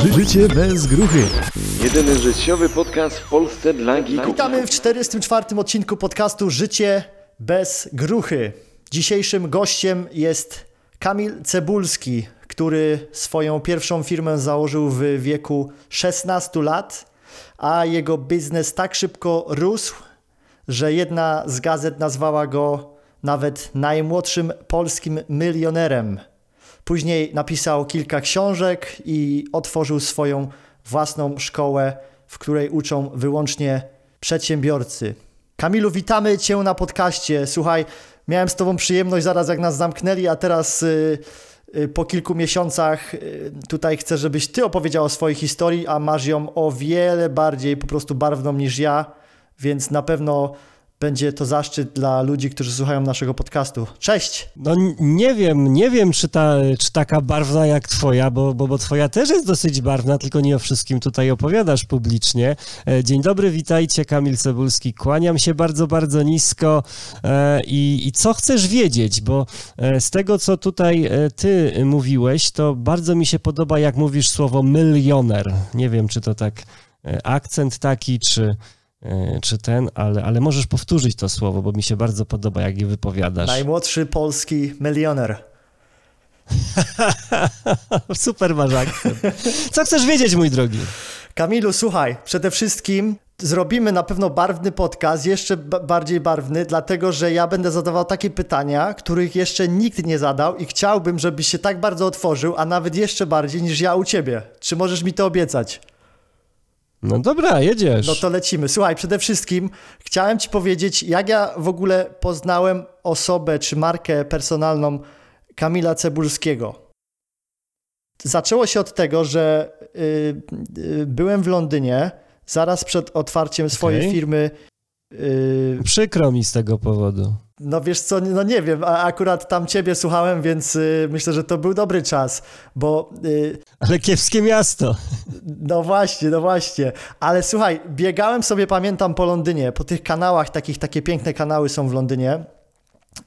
Ży życie bez gruchy. Jedyny życiowy podcast w Polsce dla geeków. Witamy w 44. odcinku podcastu Życie bez gruchy. Dzisiejszym gościem jest Kamil Cebulski, który swoją pierwszą firmę założył w wieku 16 lat, a jego biznes tak szybko rósł, że jedna z gazet nazwała go nawet najmłodszym polskim milionerem. Później napisał kilka książek i otworzył swoją własną szkołę, w której uczą wyłącznie przedsiębiorcy. Kamilu, witamy Cię na podcaście. Słuchaj, miałem z Tobą przyjemność zaraz jak nas zamknęli, a teraz y, y, po kilku miesiącach y, tutaj chcę, żebyś Ty opowiedział o swojej historii, a masz ją o wiele bardziej po prostu barwną niż ja, więc na pewno będzie to zaszczyt dla ludzi, którzy słuchają naszego podcastu. Cześć! No nie wiem, nie wiem, czy, ta, czy taka barwna jak twoja, bo, bo, bo twoja też jest dosyć barwna, tylko nie o wszystkim tutaj opowiadasz publicznie. E, Dzień dobry, witajcie, Kamil Cebulski. Kłaniam się bardzo, bardzo nisko e, i, i co chcesz wiedzieć, bo e, z tego, co tutaj ty mówiłeś, to bardzo mi się podoba, jak mówisz słowo milioner. Nie wiem, czy to tak akcent taki, czy... e, Czy ten, ale, ale możesz powtórzyć to słowo, bo mi się bardzo podoba, jak je wypowiadasz. Najmłodszy polski milioner. Super masz akcent. Co chcesz wiedzieć, mój drogi? Kamilu, słuchaj, przede wszystkim zrobimy na pewno barwny podcast, jeszcze ba- bardziej barwny, dlatego że ja będę zadawał takie pytania, których jeszcze nikt nie zadał i chciałbym, żebyś się tak bardzo otworzył, a nawet jeszcze bardziej niż ja u ciebie. Czy możesz mi to obiecać? No dobra, jedziesz. No to lecimy. Słuchaj, przede wszystkim chciałem ci powiedzieć, jak ja w ogóle poznałem osobę czy markę personalną Kamila Cebulskiego. Zaczęło się od tego, że y, y, byłem w Londynie zaraz przed otwarciem swojej Okej. firmy. y, Przykro mi z tego powodu. No wiesz co, no nie wiem, a akurat tam ciebie słuchałem, więc y, myślę, że to był dobry czas, bo y, Ale kiepskie miasto. No właśnie, no właśnie. Ale słuchaj, biegałem sobie, pamiętam, po Londynie, po tych kanałach, takich, takie piękne kanały są w Londynie.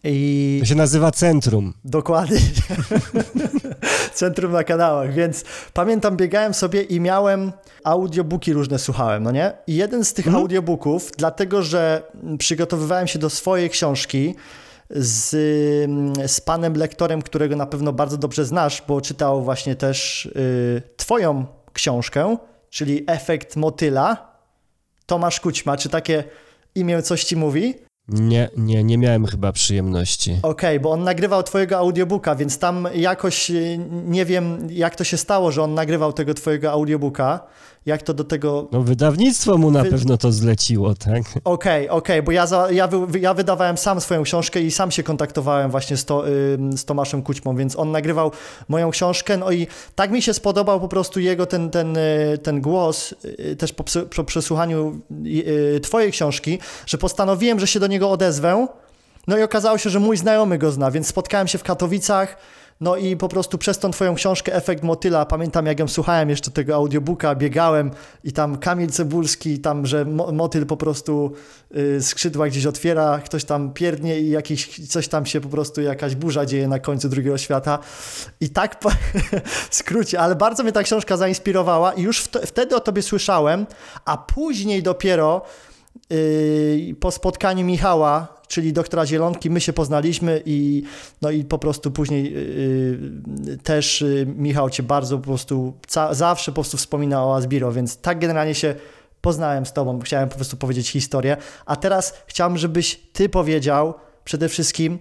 I To się nazywa centrum. dokładnie centrum na kanałach, więc pamiętam, biegałem sobie i miałem audiobooki różne słuchałem, no nie? I jeden z tych audiobooków, dlatego że przygotowywałem się do swojej książki z, z panem lektorem, którego na pewno bardzo dobrze znasz, bo czytał właśnie też y, twoją książkę, czyli Efekt Motyla. Tomasz Kućma, czy takie imię coś ci mówi? Nie, nie, nie miałem chyba przyjemności. Okej, bo on nagrywał twojego audiobooka, więc tam jakoś y, nie wiem, jak to się stało, że on nagrywał tego twojego audiobooka. Jak to do tego. No wydawnictwo mu na Wy- pewno to zleciło, tak? Okej, okej, bo ja, za, ja, wy, ja wydawałem sam swoją książkę i sam się kontaktowałem właśnie z, to, ym, z Tomaszem Kućmą, więc on nagrywał moją książkę. No i tak mi się spodobał po prostu jego ten, ten, y, ten głos, y, też po, po przesłuchaniu y, twojej książki, że postanowiłem, że się do niego odezwę. No i okazało się, że mój znajomy go zna, więc spotkałem się w Katowicach. No i po prostu przez tą twoją książkę Efekt Motyla, pamiętam jak ją słuchałem jeszcze tego audiobooka, biegałem i tam Kamil Cebulski, tam, że mo- motyl po prostu y, skrzydła gdzieś otwiera, ktoś tam pierdnie i jakiś, coś tam się po prostu, jakaś burza dzieje na końcu drugiego świata. I tak po, w skrócie, ale bardzo mnie ta książka zainspirowała i już wt- wtedy o tobie słyszałem, a później dopiero Yy, po spotkaniu Michała, czyli doktora Zielonki, my się poznaliśmy i, no i po prostu później yy, też yy, Michał cię bardzo po prostu zawsze po prostu wspomina o Asbiro, więc tak generalnie się poznałem z tobą, chciałem po prostu powiedzieć historię, a teraz chciałbym, żebyś ty powiedział przede wszystkim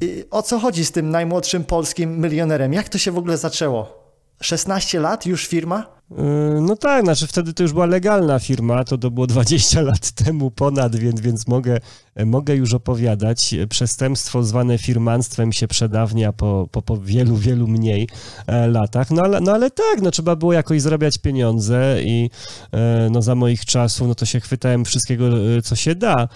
yy, o co chodzi z tym najmłodszym polskim milionerem, jak to się w ogóle zaczęło? 16 lat, już firma? Yy, No tak, znaczy wtedy to już była legalna firma, to to było 20 lat temu ponad, więc, więc mogę, mogę już opowiadać. Przestępstwo zwane firmanstwem się przedawnia po, po, po wielu, wielu mniej e, latach. No ale, no ale tak, no trzeba było jakoś zarabiać pieniądze i e, no za moich czasów, no to się chwytałem wszystkiego, e, co się da.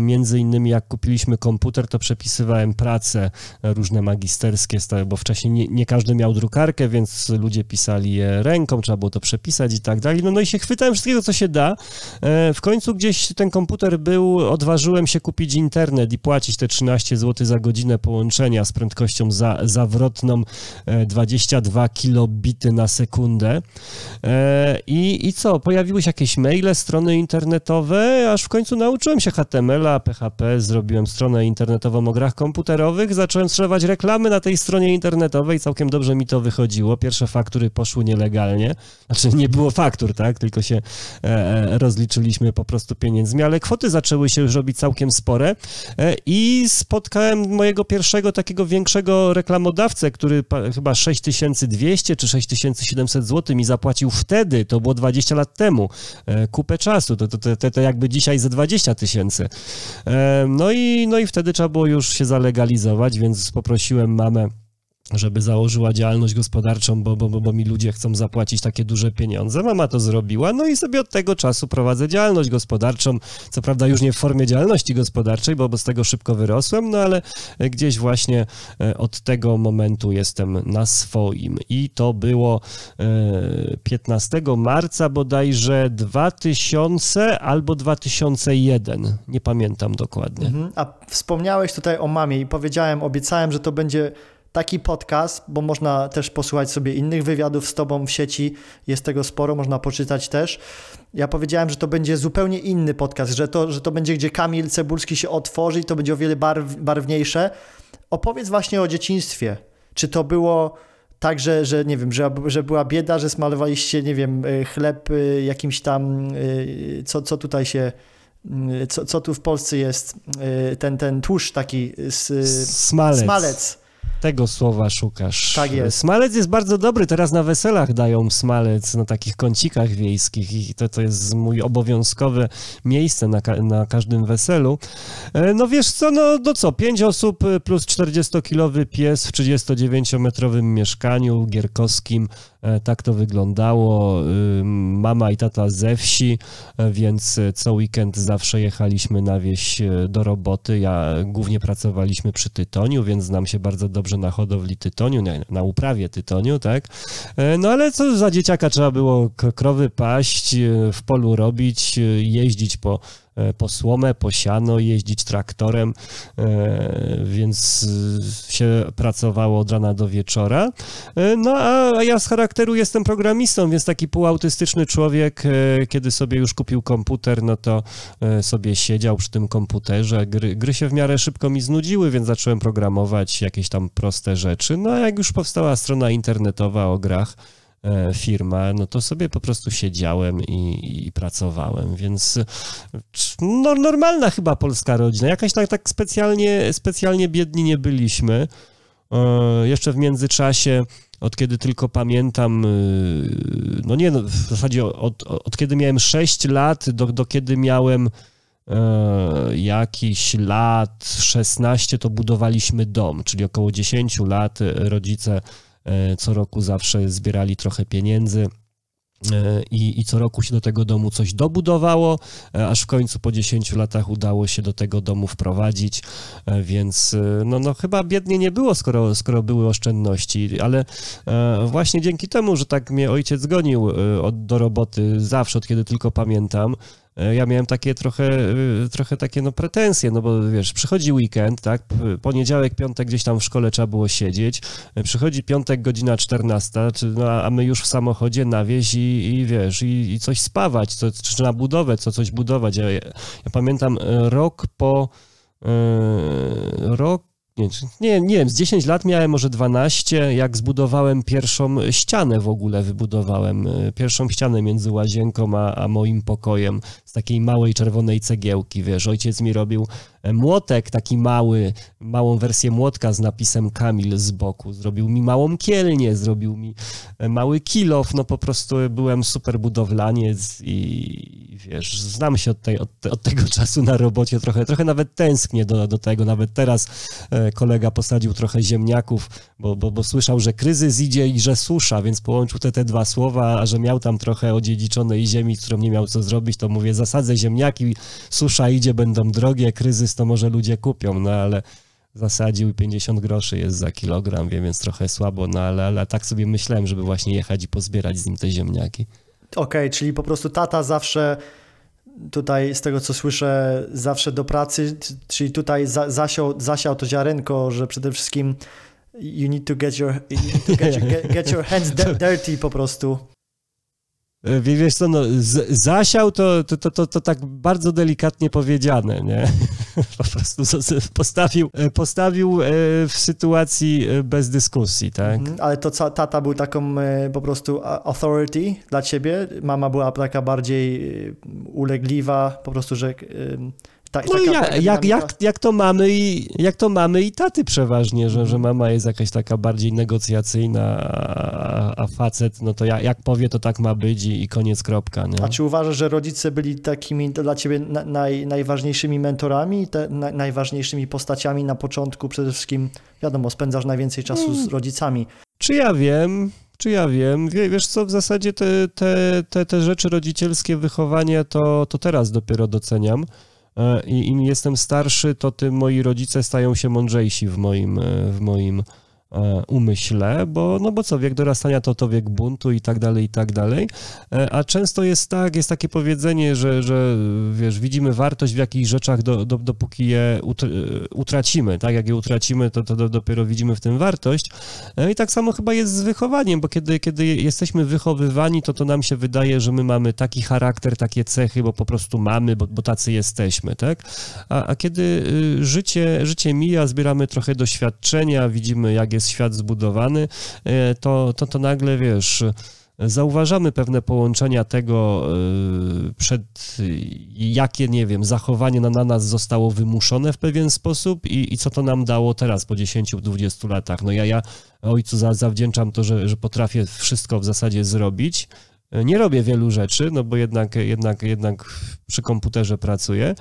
Między innymi jak kupiliśmy komputer, to przepisywałem prace różne magisterskie, bo wcześniej nie, nie każdy miał drukarkę, więc ludzie pisali je ręką, trzeba było to przepisać i tak dalej. No, no i się chwytałem wszystkiego, co się da. E, w końcu gdzieś ten komputer był, odważyłem się kupić internet i płacić te 13 zł za godzinę połączenia z prędkością za, zawrotną e, 22 kilobity na sekundę. E, i, I co? Pojawiły się jakieś maile, strony internetowe, aż w końcu nauczyłem się HTML-a, PHP, zrobiłem stronę internetową o grach komputerowych, zacząłem strzelać reklamy na tej stronie internetowej, całkiem dobrze mi to wychodziło. Pierwsze faktury poszły nielegalnie, znaczy nie było faktur, tak, tylko się e, e, rozliczyliśmy po prostu pieniędzmi, ale kwoty zaczęły się już robić całkiem spore. E, i spotkałem mojego pierwszego takiego większego reklamodawcę, który chyba 6200 czy 6700 zł mi zapłacił wtedy, to było 20 lat temu, kupę czasu, to, to, to, to jakby dzisiaj ze 20 tysięcy. No i, no i wtedy trzeba było już się zalegalizować, więc poprosiłem mamę, żeby założyła działalność gospodarczą, bo, bo, bo, mi ludzie chcą zapłacić takie duże pieniądze. Mama to zrobiła, no i sobie od tego czasu prowadzę działalność gospodarczą. Co prawda już nie w formie działalności gospodarczej, bo, z tego szybko wyrosłem, no ale gdzieś właśnie e, od tego momentu jestem na swoim. I to było e, 15 marca bodajże 2000 albo 2001. Nie pamiętam dokładnie. Mhm. A wspomniałeś tutaj o mamie i powiedziałem, obiecałem, że to będzie taki podcast, bo można też posłuchać sobie innych wywiadów z tobą w sieci, jest tego sporo, można poczytać też. Ja powiedziałem, że to będzie zupełnie inny podcast, że to, że to będzie, gdzie Kamil Cebulski się otworzy i to będzie o wiele barw, barwniejsze. Opowiedz właśnie o dzieciństwie. Czy to było tak, że, że nie wiem, że, że była bieda, że smalowaliście, nie wiem, y, chleb y, jakimś tam, y, co, co tutaj się, co, co tu w Polsce jest, ten, ten tłuszcz taki, z, Smalec. smalec. Tego słowa szukasz. Tak jest. Smalec jest bardzo dobry. Teraz na weselach dają smalec na takich kącikach wiejskich i to, to jest mój obowiązkowe miejsce na, ka- na każdym weselu. E, No wiesz co, no, no co, pięć osób y, plus 40-kilowy pies w 39-metrowym mieszkaniu gierkowskim. E, Tak to wyglądało. Mama i tata ze wsi, e, więc co weekend zawsze jechaliśmy na wieś e, do roboty. Ja głównie pracowaliśmy przy tytoniu, więc znam się bardzo dobrze na hodowli tytoniu, na, uprawie tytoniu, tak? No ale co za dzieciaka trzeba było krowy paść, w polu robić, jeździć po po słomę, po siano, jeździć traktorem, e, więc e, się pracowało od rana do wieczora. E, No a ja z charakteru jestem programistą, więc taki półautystyczny człowiek, e, kiedy sobie już kupił komputer, no to e, sobie siedział przy tym komputerze. Gry, gry się w miarę szybko mi znudziły, więc zacząłem programować jakieś tam proste rzeczy. No a jak już powstała strona internetowa o grach, e, firma, no to sobie po prostu siedziałem i, i pracowałem, więc e, no, normalna chyba polska rodzina. Jakaś tak, tak specjalnie, specjalnie biedni nie byliśmy. E, Jeszcze w międzyczasie, od kiedy tylko pamiętam, y, no nie, no, w zasadzie od, od kiedy miałem 6 lat do, do kiedy miałem e, jakiś lat 16, to budowaliśmy dom, czyli około 10 lat e, rodzice e, co roku zawsze zbierali trochę pieniędzy. e, I, I co roku się do tego domu coś dobudowało, e, aż w końcu po 10 latach udało się do tego domu wprowadzić, e, więc e, no, no chyba biednie nie było, skoro, skoro były oszczędności, ale e, właśnie dzięki temu, że tak mnie ojciec gonił e, od, do roboty zawsze, od kiedy tylko pamiętam, e, ja miałem takie trochę, e, trochę takie no pretensje, no bo wiesz, przychodzi weekend, tak, poniedziałek, piątek gdzieś tam w szkole trzeba było siedzieć, e, przychodzi piątek, godzina 14, czy, no, a my już w samochodzie na wieś i, i wiesz, i, i coś spawać, co, czy na budowę, co coś budować. Ja, ja pamiętam e, rok po, e, rok nie, nie, nie wiem, z 10 lat miałem, może 12, jak zbudowałem pierwszą ścianę w ogóle, wybudowałem e, pierwszą ścianę między łazienką a, a moim pokojem z takiej małej czerwonej cegiełki, wiesz, ojciec mi robił młotek taki mały, małą wersję młotka z napisem Kamil z boku, zrobił mi małą kielnię, zrobił mi e, mały kilof, no po prostu byłem super budowlaniec i wiesz, znam się od, tej, od, od tego czasu na robocie trochę, trochę nawet tęsknię do, do tego, nawet teraz e, kolega posadził trochę ziemniaków, bo, bo, bo słyszał, że kryzys idzie i że susza, więc połączył te, te dwa słowa, a że miał tam trochę odziedziczonej ziemi, którą nie miał co zrobić, to mówię, zasadzę ziemniaki, susza idzie, będą drogie, kryzys to może ludzie kupią, no ale zasadził i 50 groszy jest za kilogram, wie, więc trochę słabo, no ale, ale tak sobie myślałem, żeby właśnie jechać i pozbierać z nim te ziemniaki. Okej, czyli po prostu tata zawsze tutaj z tego co słyszę, zawsze do pracy, czyli tutaj za, zasiał, zasiał to ziarenko, że przede wszystkim you need to get your, you need to get your, get, your hands di- dirty po prostu. E, Wie, wiesz co, no, z, zasiał to, to, to, to, to tak bardzo delikatnie powiedziane, nie? Po prostu postawił, e, postawił e, w sytuacji e, bez dyskusji, tak? Mhm, Ale to tata był taką po prostu authority dla ciebie, mama była taka bardziej ulegliwa, po prostu, że ta, No taka, ja, taka jak, dynamika. jak, jak to mamy i jak to mamy i taty przeważnie, że, że mama jest jakaś taka bardziej negocjacyjna, a, a facet, no to jak, jak powie, to tak ma być i, i koniec kropka, nie? A czy uważasz, że rodzice byli takimi dla ciebie na, naj, najważniejszymi mentorami, te, na, najważniejszymi postaciami na początku? Przede wszystkim, wiadomo, spędzasz najwięcej czasu Mm. z rodzicami. Czy ja wiem, czy ja wiem, Wie, wiesz co, w zasadzie te, te, te, te rzeczy rodzicielskie, wychowanie, to, to teraz dopiero doceniam. E, I im jestem starszy, to tym moi rodzice stają się mądrzejsi w moim, e, w moim umyśle, bo, no bo co, wiek dorastania to, to wiek buntu i tak dalej, i tak dalej. E, A często jest tak, jest takie powiedzenie, że, że wiesz, widzimy wartość w jakichś rzeczach, do, do, dopóki je ut, utracimy, tak? Jak je utracimy, to, to do, dopiero widzimy w tym wartość. E, I tak samo chyba jest z wychowaniem, bo kiedy, kiedy jesteśmy wychowywani, to to nam się wydaje, że my mamy taki charakter, takie cechy, bo po prostu mamy, bo, bo tacy jesteśmy, tak? A, a kiedy y, życie, życie mija, zbieramy trochę doświadczenia, widzimy, jak jest świat zbudowany, e, to, to, to nagle, wiesz, zauważamy pewne połączenia tego, y, przed jakie, nie wiem, zachowanie na, na nas zostało wymuszone w pewien sposób i, i co to nam dało teraz po 10-20 latach. No ja, ja ojcu za, zawdzięczam to, że, że potrafię wszystko w zasadzie zrobić. Nie robię wielu rzeczy, no bo jednak, jednak, jednak przy komputerze pracuję,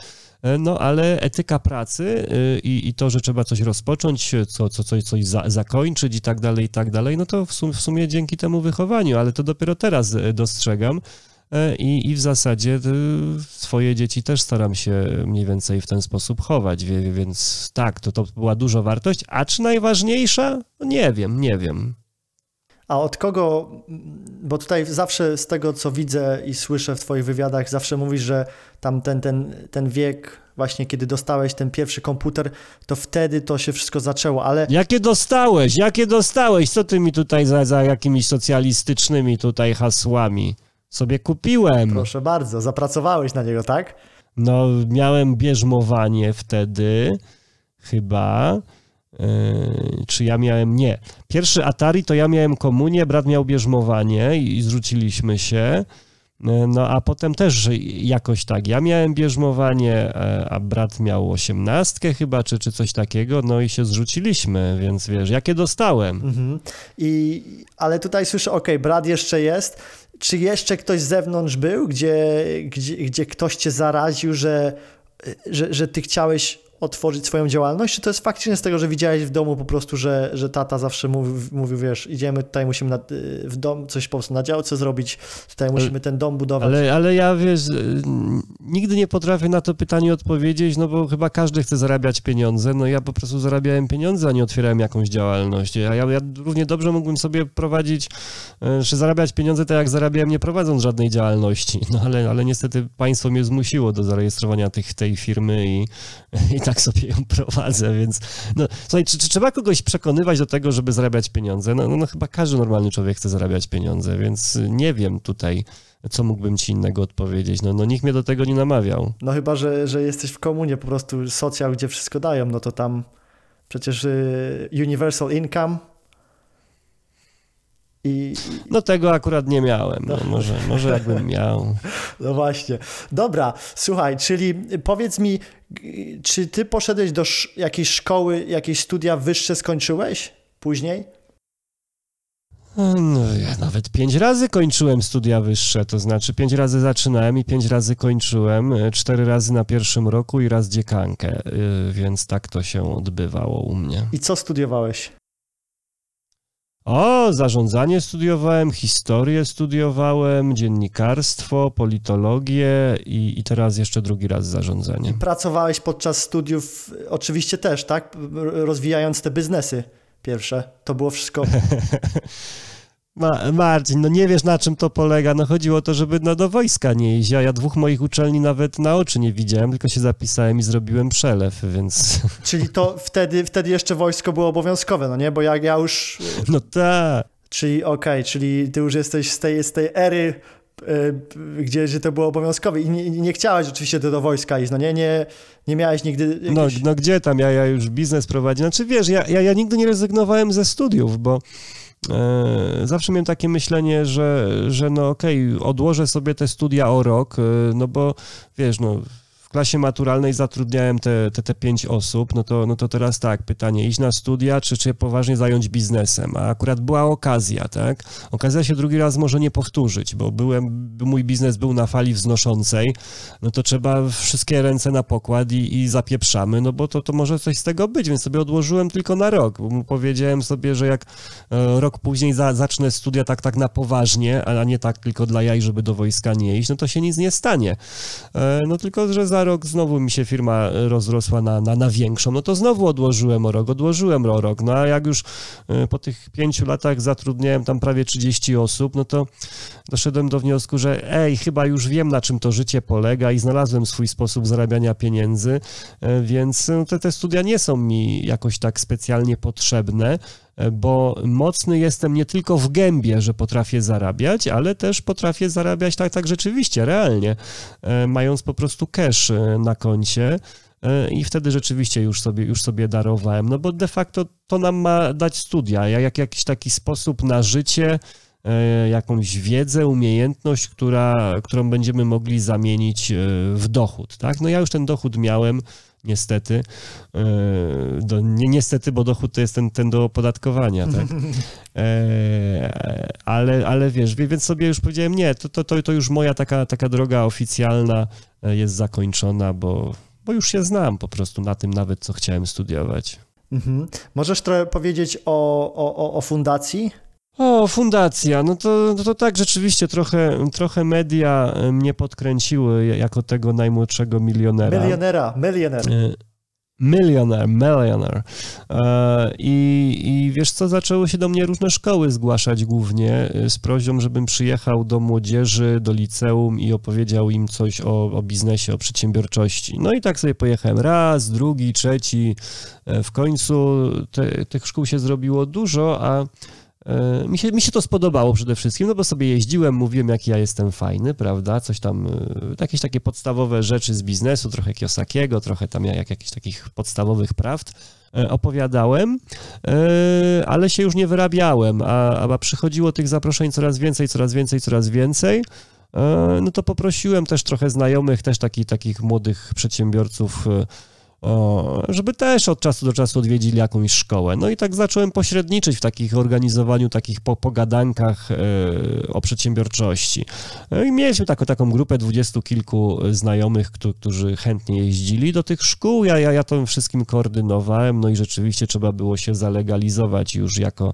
no ale etyka pracy y, i, i to, że trzeba coś rozpocząć, co, co, coś, coś za, zakończyć i tak dalej, i tak dalej, no to w sumie, w sumie dzięki temu wychowaniu, ale to dopiero teraz y, dostrzegam. E, I, I w zasadzie y, swoje dzieci też staram się mniej więcej w ten sposób chować, więc tak, to, to była duża wartość. A czy najważniejsza? No nie wiem, nie wiem. A od kogo, bo tutaj zawsze z tego, co widzę i słyszę w twoich wywiadach, zawsze mówisz, że tam ten, ten, ten wiek, właśnie kiedy dostałeś ten pierwszy komputer, to wtedy to się wszystko zaczęło, ale Jakie dostałeś? Jakie dostałeś? Co ty mi tutaj za, za jakimiś socjalistycznymi tutaj hasłami sobie kupiłem? proszę bardzo, zapracowałeś na niego, tak? No, miałem bierzmowanie wtedy, chyba. Yy, czy ja miałem? Nie. Pierwszy Atari to ja miałem komunię, brat miał bierzmowanie i, zrzuciliśmy się. Yy, No a potem też jakoś tak. Ja miałem bierzmowanie, e, a brat miał osiemnastkę chyba, czy, czy coś takiego, no i się zrzuciliśmy, więc wiesz, jakie dostałem. Mhm. I, ale tutaj słyszę, okej, brat jeszcze jest. Czy jeszcze ktoś z zewnątrz był, gdzie, gdzie, gdzie ktoś cię zaraził, że, że, że ty chciałeś otworzyć swoją działalność? Czy to jest faktycznie z tego, że widziałeś w domu po prostu, że, że tata zawsze mówił, mówił wiesz, idziemy tutaj, musimy na, w dom coś po prostu na działce zrobić, tutaj musimy ten dom budować. Ale, ale ja wiesz, y, nigdy nie potrafię na to pytanie odpowiedzieć, no bo chyba każdy chce zarabiać pieniądze. No ja po prostu zarabiałem pieniądze, a nie otwierałem jakąś działalność. Ja, ja, ja równie dobrze mógłbym sobie prowadzić, y, czy zarabiać pieniądze tak jak zarabiałem, nie prowadząc żadnej działalności. No ale, ale niestety państwo mnie zmusiło do zarejestrowania tych, tej firmy i, i tak sobie ją prowadzę, więc no, słuchaj, czy, czy trzeba kogoś przekonywać do tego, żeby zarabiać pieniądze? No, no, no chyba każdy normalny człowiek chce zarabiać pieniądze, więc nie wiem tutaj, co mógłbym ci innego odpowiedzieć. No, no nikt mnie do tego nie namawiał. No chyba, że, że jesteś w komunie, po prostu socjal, gdzie wszystko dają, no to tam przecież y, universal income i, No tego akurat nie miałem. No, może, może jakbym miał. No właśnie. Dobra, słuchaj, czyli powiedz mi, czy ty poszedłeś do jakiejś szkoły, jakieś studia wyższe skończyłeś później? No, ja nawet pięć razy kończyłem studia wyższe, to znaczy pięć razy zaczynałem i pięć razy kończyłem, e, cztery razy na pierwszym roku i raz dziekankę, y, więc tak to się odbywało u mnie. I co studiowałeś? O, zarządzanie studiowałem, historię studiowałem, dziennikarstwo, politologię i, i teraz jeszcze drugi raz zarządzanie. Pracowałeś podczas studiów oczywiście też, tak? Rozwijając te biznesy pierwsze. To było wszystko. Ma, Marcin, no nie wiesz na czym to polega. No chodziło o to, żeby no, do wojska nie iść, a ja dwóch moich uczelni nawet na oczy nie widziałem, tylko się zapisałem i zrobiłem przelew, więc Czyli to wtedy, wtedy jeszcze wojsko było obowiązkowe, no nie? Bo jak ja już. no tak. Czyli okej, czyli ty już jesteś z tej, z tej ery, y, gdzie, gdzie to było obowiązkowe i nie, nie chciałeś oczywiście do, do wojska iść, no nie? Nie, nie miałeś nigdy. No, jakiejś- no gdzie tam, ja, ja już biznes prowadziłem. Znaczy wiesz, ja, ja, ja nigdy nie rezygnowałem ze studiów, bo e, zawsze miałem takie myślenie, że, że no okej, odłożę sobie te studia o rok, e, no bo wiesz, no klasie maturalnej zatrudniałem te, te, te pięć osób, no to, no to teraz tak, pytanie, iść na studia, czy, czy poważnie zająć biznesem? A akurat była okazja, tak? Okazja się drugi raz może nie powtórzyć, bo byłem, mój biznes był na fali wznoszącej, no to trzeba wszystkie ręce na pokład i, i zapieprzamy, no bo to, to może coś z tego być, więc sobie odłożyłem tylko na rok. Bo Powiedziałem sobie, że jak e, rok później za, zacznę studia tak, tak na poważnie, a nie tak tylko dla jaj, żeby do wojska nie iść, no to się nic nie stanie. E, No tylko, że za rok znowu mi się firma rozrosła na, na, na większą, no to znowu odłożyłem o rok, odłożyłem o rok, no a jak już e, po tych pięciu latach zatrudniałem tam prawie 30 osób, no to doszedłem do wniosku, że ej, chyba już wiem, na czym to życie polega i znalazłem swój sposób zarabiania pieniędzy, e, więc te, te studia nie są mi jakoś tak specjalnie potrzebne, e, bo mocny jestem nie tylko w gębie, że potrafię zarabiać, ale też potrafię zarabiać tak, tak rzeczywiście, realnie, e, mając po prostu cash e, na koncie. E, I wtedy rzeczywiście już sobie, już sobie darowałem, no bo de facto to nam ma dać studia, jak, jak jakiś taki sposób na życie, e, jakąś wiedzę, umiejętność, która, którą będziemy mogli zamienić e, w dochód, tak? No ja już ten dochód miałem, niestety, e, do, nie niestety, bo dochód to jest ten, ten do opodatkowania, tak? E, ale, ale wiesz, wie- więc sobie już powiedziałem, nie, to, to, to, to już moja taka, taka droga oficjalna e, jest zakończona, bo, bo już się znam po prostu na tym nawet, co chciałem studiować. Mhm. Możesz trochę powiedzieć o, o, o fundacji? O, fundacja, no to, no to tak, rzeczywiście trochę, trochę media e, mnie podkręciły jako tego najmłodszego milionera. Milionera, milioner. E, Millionaire, millionaire. E, I, I wiesz co, zaczęły się do mnie różne szkoły zgłaszać głównie z prośbą, żebym przyjechał do młodzieży, do liceum i opowiedział im coś o, o biznesie, o przedsiębiorczości. No i tak sobie pojechałem raz, drugi, trzeci. W końcu te, tych szkół się zrobiło dużo, a Mi się, mi się to spodobało przede wszystkim, no bo sobie jeździłem, mówiłem, jaki ja jestem fajny, prawda? Coś tam, e, jakieś takie podstawowe rzeczy z biznesu, trochę Kiosakiego, trochę tam jak, jakichś takich podstawowych prawd e, opowiadałem, e, ale się już nie wyrabiałem, a, a przychodziło tych zaproszeń coraz więcej, coraz więcej, coraz więcej. E, No to poprosiłem też trochę znajomych, też taki, takich młodych przedsiębiorców, e, żeby też od czasu do czasu odwiedzili jakąś szkołę. No i tak zacząłem pośredniczyć w takich organizowaniu takich po, pogadankach e, o przedsiębiorczości. E, I mieliśmy taką, taką grupę dwudziestu kilku znajomych, któ- którzy chętnie jeździli do tych szkół. Ja, ja, ja to wszystkim koordynowałem, no i rzeczywiście trzeba było się zalegalizować już jako jak, jak,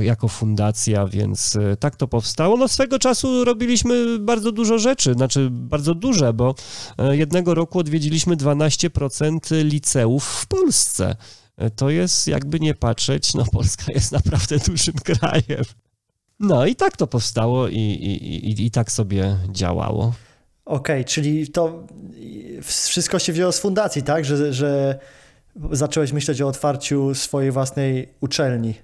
jako fundacja, więc e, tak to powstało. No swego czasu robiliśmy bardzo dużo rzeczy, znaczy bardzo duże, bo e, jednego roku odwiedziliśmy 12% liceów w Polsce. E, To jest, jakby nie patrzeć, no Polska jest naprawdę dużym krajem. No i tak to powstało i, i, i, i tak sobie działało. Okej, czyli to wszystko się wzięło z fundacji, tak? Że, że zacząłeś myśleć o otwarciu swojej własnej uczelni.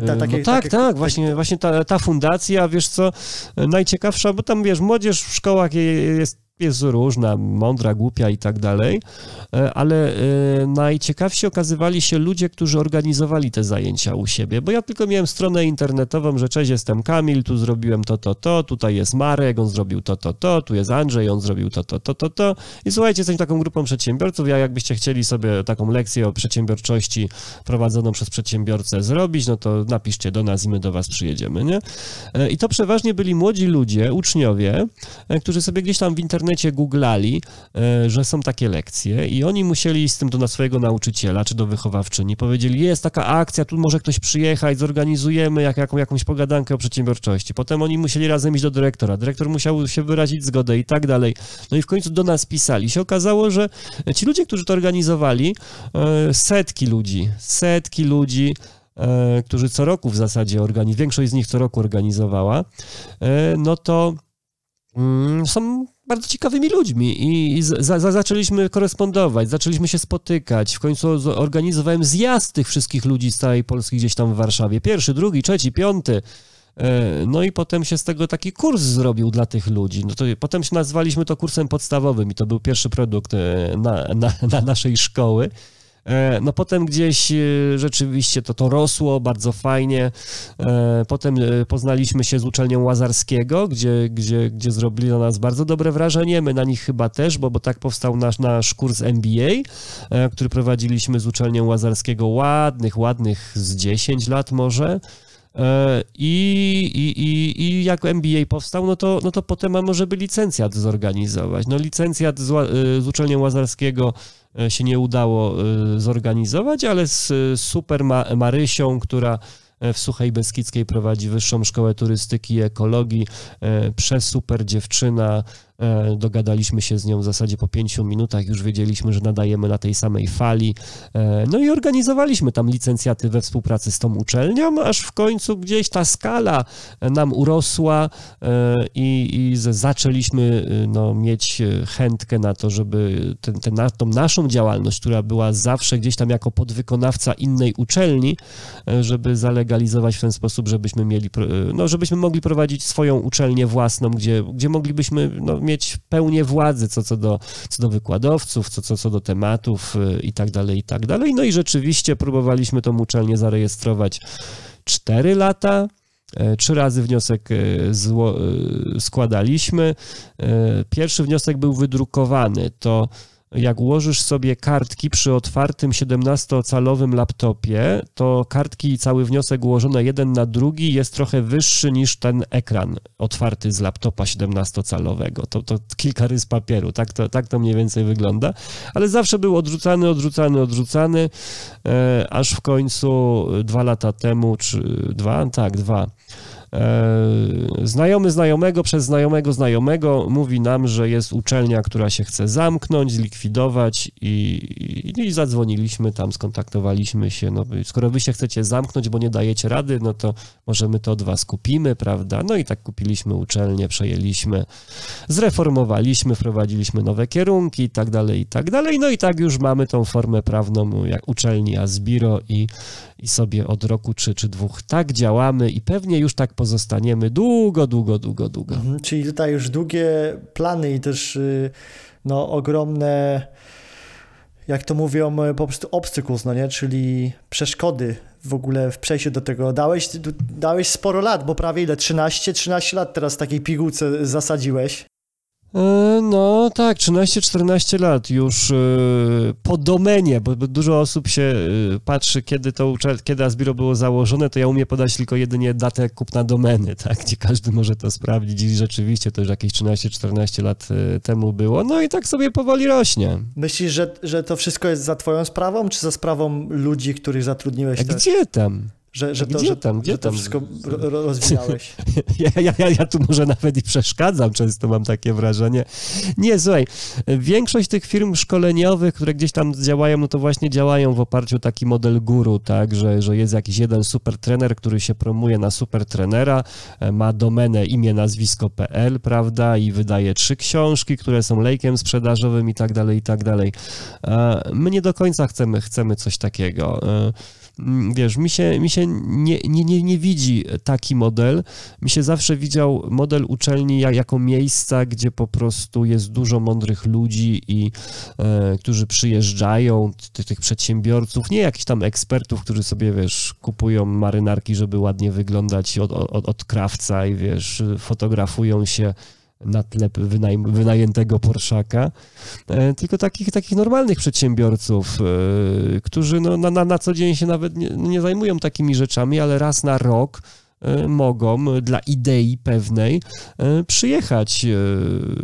Te, te, E, takie, no tak, takie- tak, właśnie, właśnie ta, ta fundacja, wiesz co, e, najciekawsza, bo tam, wiesz, młodzież w szkołach je- jest, jest różna, mądra, głupia i tak dalej, e, ale e, najciekawsi okazywali się ludzie, którzy organizowali te zajęcia u siebie, bo ja tylko miałem stronę internetową, że cześć, jestem Kamil, tu zrobiłem to, to, to, tutaj jest Marek, on zrobił to, to, to, tu jest Andrzej, on zrobił to, to, to, to, to i słuchajcie, jesteśmy taką grupą przedsiębiorców, ja jakbyście chcieli sobie taką lekcję o przedsiębiorczości prowadzoną przez przedsiębiorcę zrobić, no to napiszcie do nas i my do was przyjedziemy, nie? E, I to przeważnie byli młodzi ludzie, uczniowie, którzy sobie gdzieś tam w internecie internecie googlali, e, że są takie lekcje i oni musieli iść z tym do na swojego nauczyciela czy do wychowawczyni. Powiedzieli, jest taka akcja, tu może ktoś przyjechać, zorganizujemy jak, jaką, jakąś pogadankę o przedsiębiorczości. Potem oni musieli razem iść do dyrektora. Dyrektor musiał się wyrazić zgodę i tak dalej. No i w końcu do nas pisali. Się okazało, że ci ludzie, którzy to organizowali, e, setki ludzi, setki ludzi, e, którzy co roku w zasadzie, organi- większość z nich co roku organizowała, no to mm, są bardzo ciekawymi ludźmi i, za, za, zaczęliśmy korespondować, zaczęliśmy się spotykać. W końcu zorganizowałem zjazd tych wszystkich ludzi z całej Polski gdzieś tam w Warszawie. Pierwszy, drugi, trzeci, piąty. No i potem się z tego taki kurs zrobił dla tych ludzi. No to potem się nazwaliśmy to kursem podstawowym i to był pierwszy produkt na, na, na naszej szkoły. No potem gdzieś rzeczywiście to, to rosło bardzo fajnie. Potem poznaliśmy się z uczelnią Łazarskiego, gdzie, gdzie, gdzie zrobili na nas bardzo dobre wrażenie. My na nich chyba też, bo, bo tak powstał nasz, nasz kurs MBA, który prowadziliśmy z uczelnią Łazarskiego ładnych, ładnych z 10 lat może. I, i, i, I jak MBA powstał, no to, no to potem mamy, żeby licencjat zorganizować. No licencjat z, z uczelnią Łazarskiego się nie udało zorganizować, ale z super Marysią, która w Suchej Beskidzkiej prowadzi Wyższą Szkołę Turystyki i Ekologii, przesuper dziewczyna, dogadaliśmy się z nią w zasadzie po pięciu minutach, już wiedzieliśmy, że nadajemy na tej samej fali. No i organizowaliśmy tam licencjaty we współpracy z tą uczelnią, aż w końcu gdzieś ta skala nam urosła i, i zaczęliśmy no, mieć chętkę na to, żeby ten, ten, tą naszą działalność, która była zawsze gdzieś tam jako podwykonawca innej uczelni, żeby zalegalizować w ten sposób, żebyśmy mieli, no, żebyśmy mogli prowadzić swoją uczelnię własną, gdzie, gdzie moglibyśmy no, mieć pełnię władzy co, co, do, co do wykładowców, co, co, co do tematów i tak dalej, i tak dalej. No i rzeczywiście próbowaliśmy tą uczelnię zarejestrować 4 lata. Trzy razy wniosek zło, składaliśmy. Pierwszy wniosek był wydrukowany. To jak ułożysz sobie kartki przy otwartym 17-calowym laptopie, to kartki i cały wniosek ułożone jeden na drugi jest trochę wyższy niż ten ekran otwarty z laptopa 17-calowego. To, to kilka rys papieru, tak to, tak to mniej więcej wygląda, ale zawsze był odrzucany, odrzucany, odrzucany, e, aż w końcu dwa lata temu, czy dwa? Tak, dwa Znajomy znajomego przez znajomego znajomego mówi nam, że jest uczelnia, która się chce zamknąć, zlikwidować i, i, i zadzwoniliśmy tam, skontaktowaliśmy się. No, skoro wy się chcecie zamknąć, bo nie dajecie rady, no to może my to od was kupimy, prawda? No i tak kupiliśmy uczelnię, przejęliśmy, zreformowaliśmy, wprowadziliśmy nowe kierunki i tak dalej, i tak dalej. No i tak już mamy tą formę prawną jak uczelni Asbiro i, i sobie od roku czy, czy dwóch tak działamy i pewnie już tak pozostaniemy długo, długo, długo, długo. Mhm, czyli tutaj już długie plany i też no, ogromne, jak to mówią, po prostu obstacles, no nie? Czyli przeszkody w ogóle w przejściu do tego. Dałeś, dałeś sporo lat, bo prawie ile? 13? 13 lat teraz takiej pigułce zasadziłeś. No tak, 13-14 lat już po domenie, bo, dużo osób się patrzy, kiedy to kiedy Asbiro było założone, to ja umiem podać tylko jedynie datę kupna domeny, tak, gdzie każdy może to sprawdzić i rzeczywiście to już jakieś 13-14 lat temu było, no i tak sobie powoli rośnie. Myślisz, że, że to wszystko jest za twoją sprawą, czy za sprawą ludzi, których zatrudniłeś? A też? gdzie tam? Że, że to, że, tam, że to wszystko rozwijałeś. Ja, ja, ja, ja tu może nawet i przeszkadzam, często mam takie wrażenie. Nie, słuchaj, większość tych firm szkoleniowych, które gdzieś tam działają, no to właśnie działają w oparciu o taki model guru, tak, że, że jest jakiś jeden super trener, który się promuje na super trenera, ma domenę imię, nazwisko.pl, prawda, i wydaje trzy książki, które są lejkiem sprzedażowym i tak dalej, i tak dalej. My nie do końca chcemy, chcemy coś takiego wiesz, mi się, mi się nie, nie, nie, nie widzi taki model. Mi się zawsze widział model uczelni jako miejsca, gdzie po prostu jest dużo mądrych ludzi i e, którzy przyjeżdżają, ty, tych przedsiębiorców, nie jakichś tam ekspertów, którzy sobie, wiesz, kupują marynarki, żeby ładnie wyglądać od, od, od krawca i, wiesz, fotografują się na tle wynaj- wynajętego Porszaka, e, tylko takich, takich normalnych przedsiębiorców, e, którzy no, na, na, na co dzień się nawet nie, nie zajmują takimi rzeczami, ale raz na rok mogą e, dla idei pewnej e, przyjechać, e,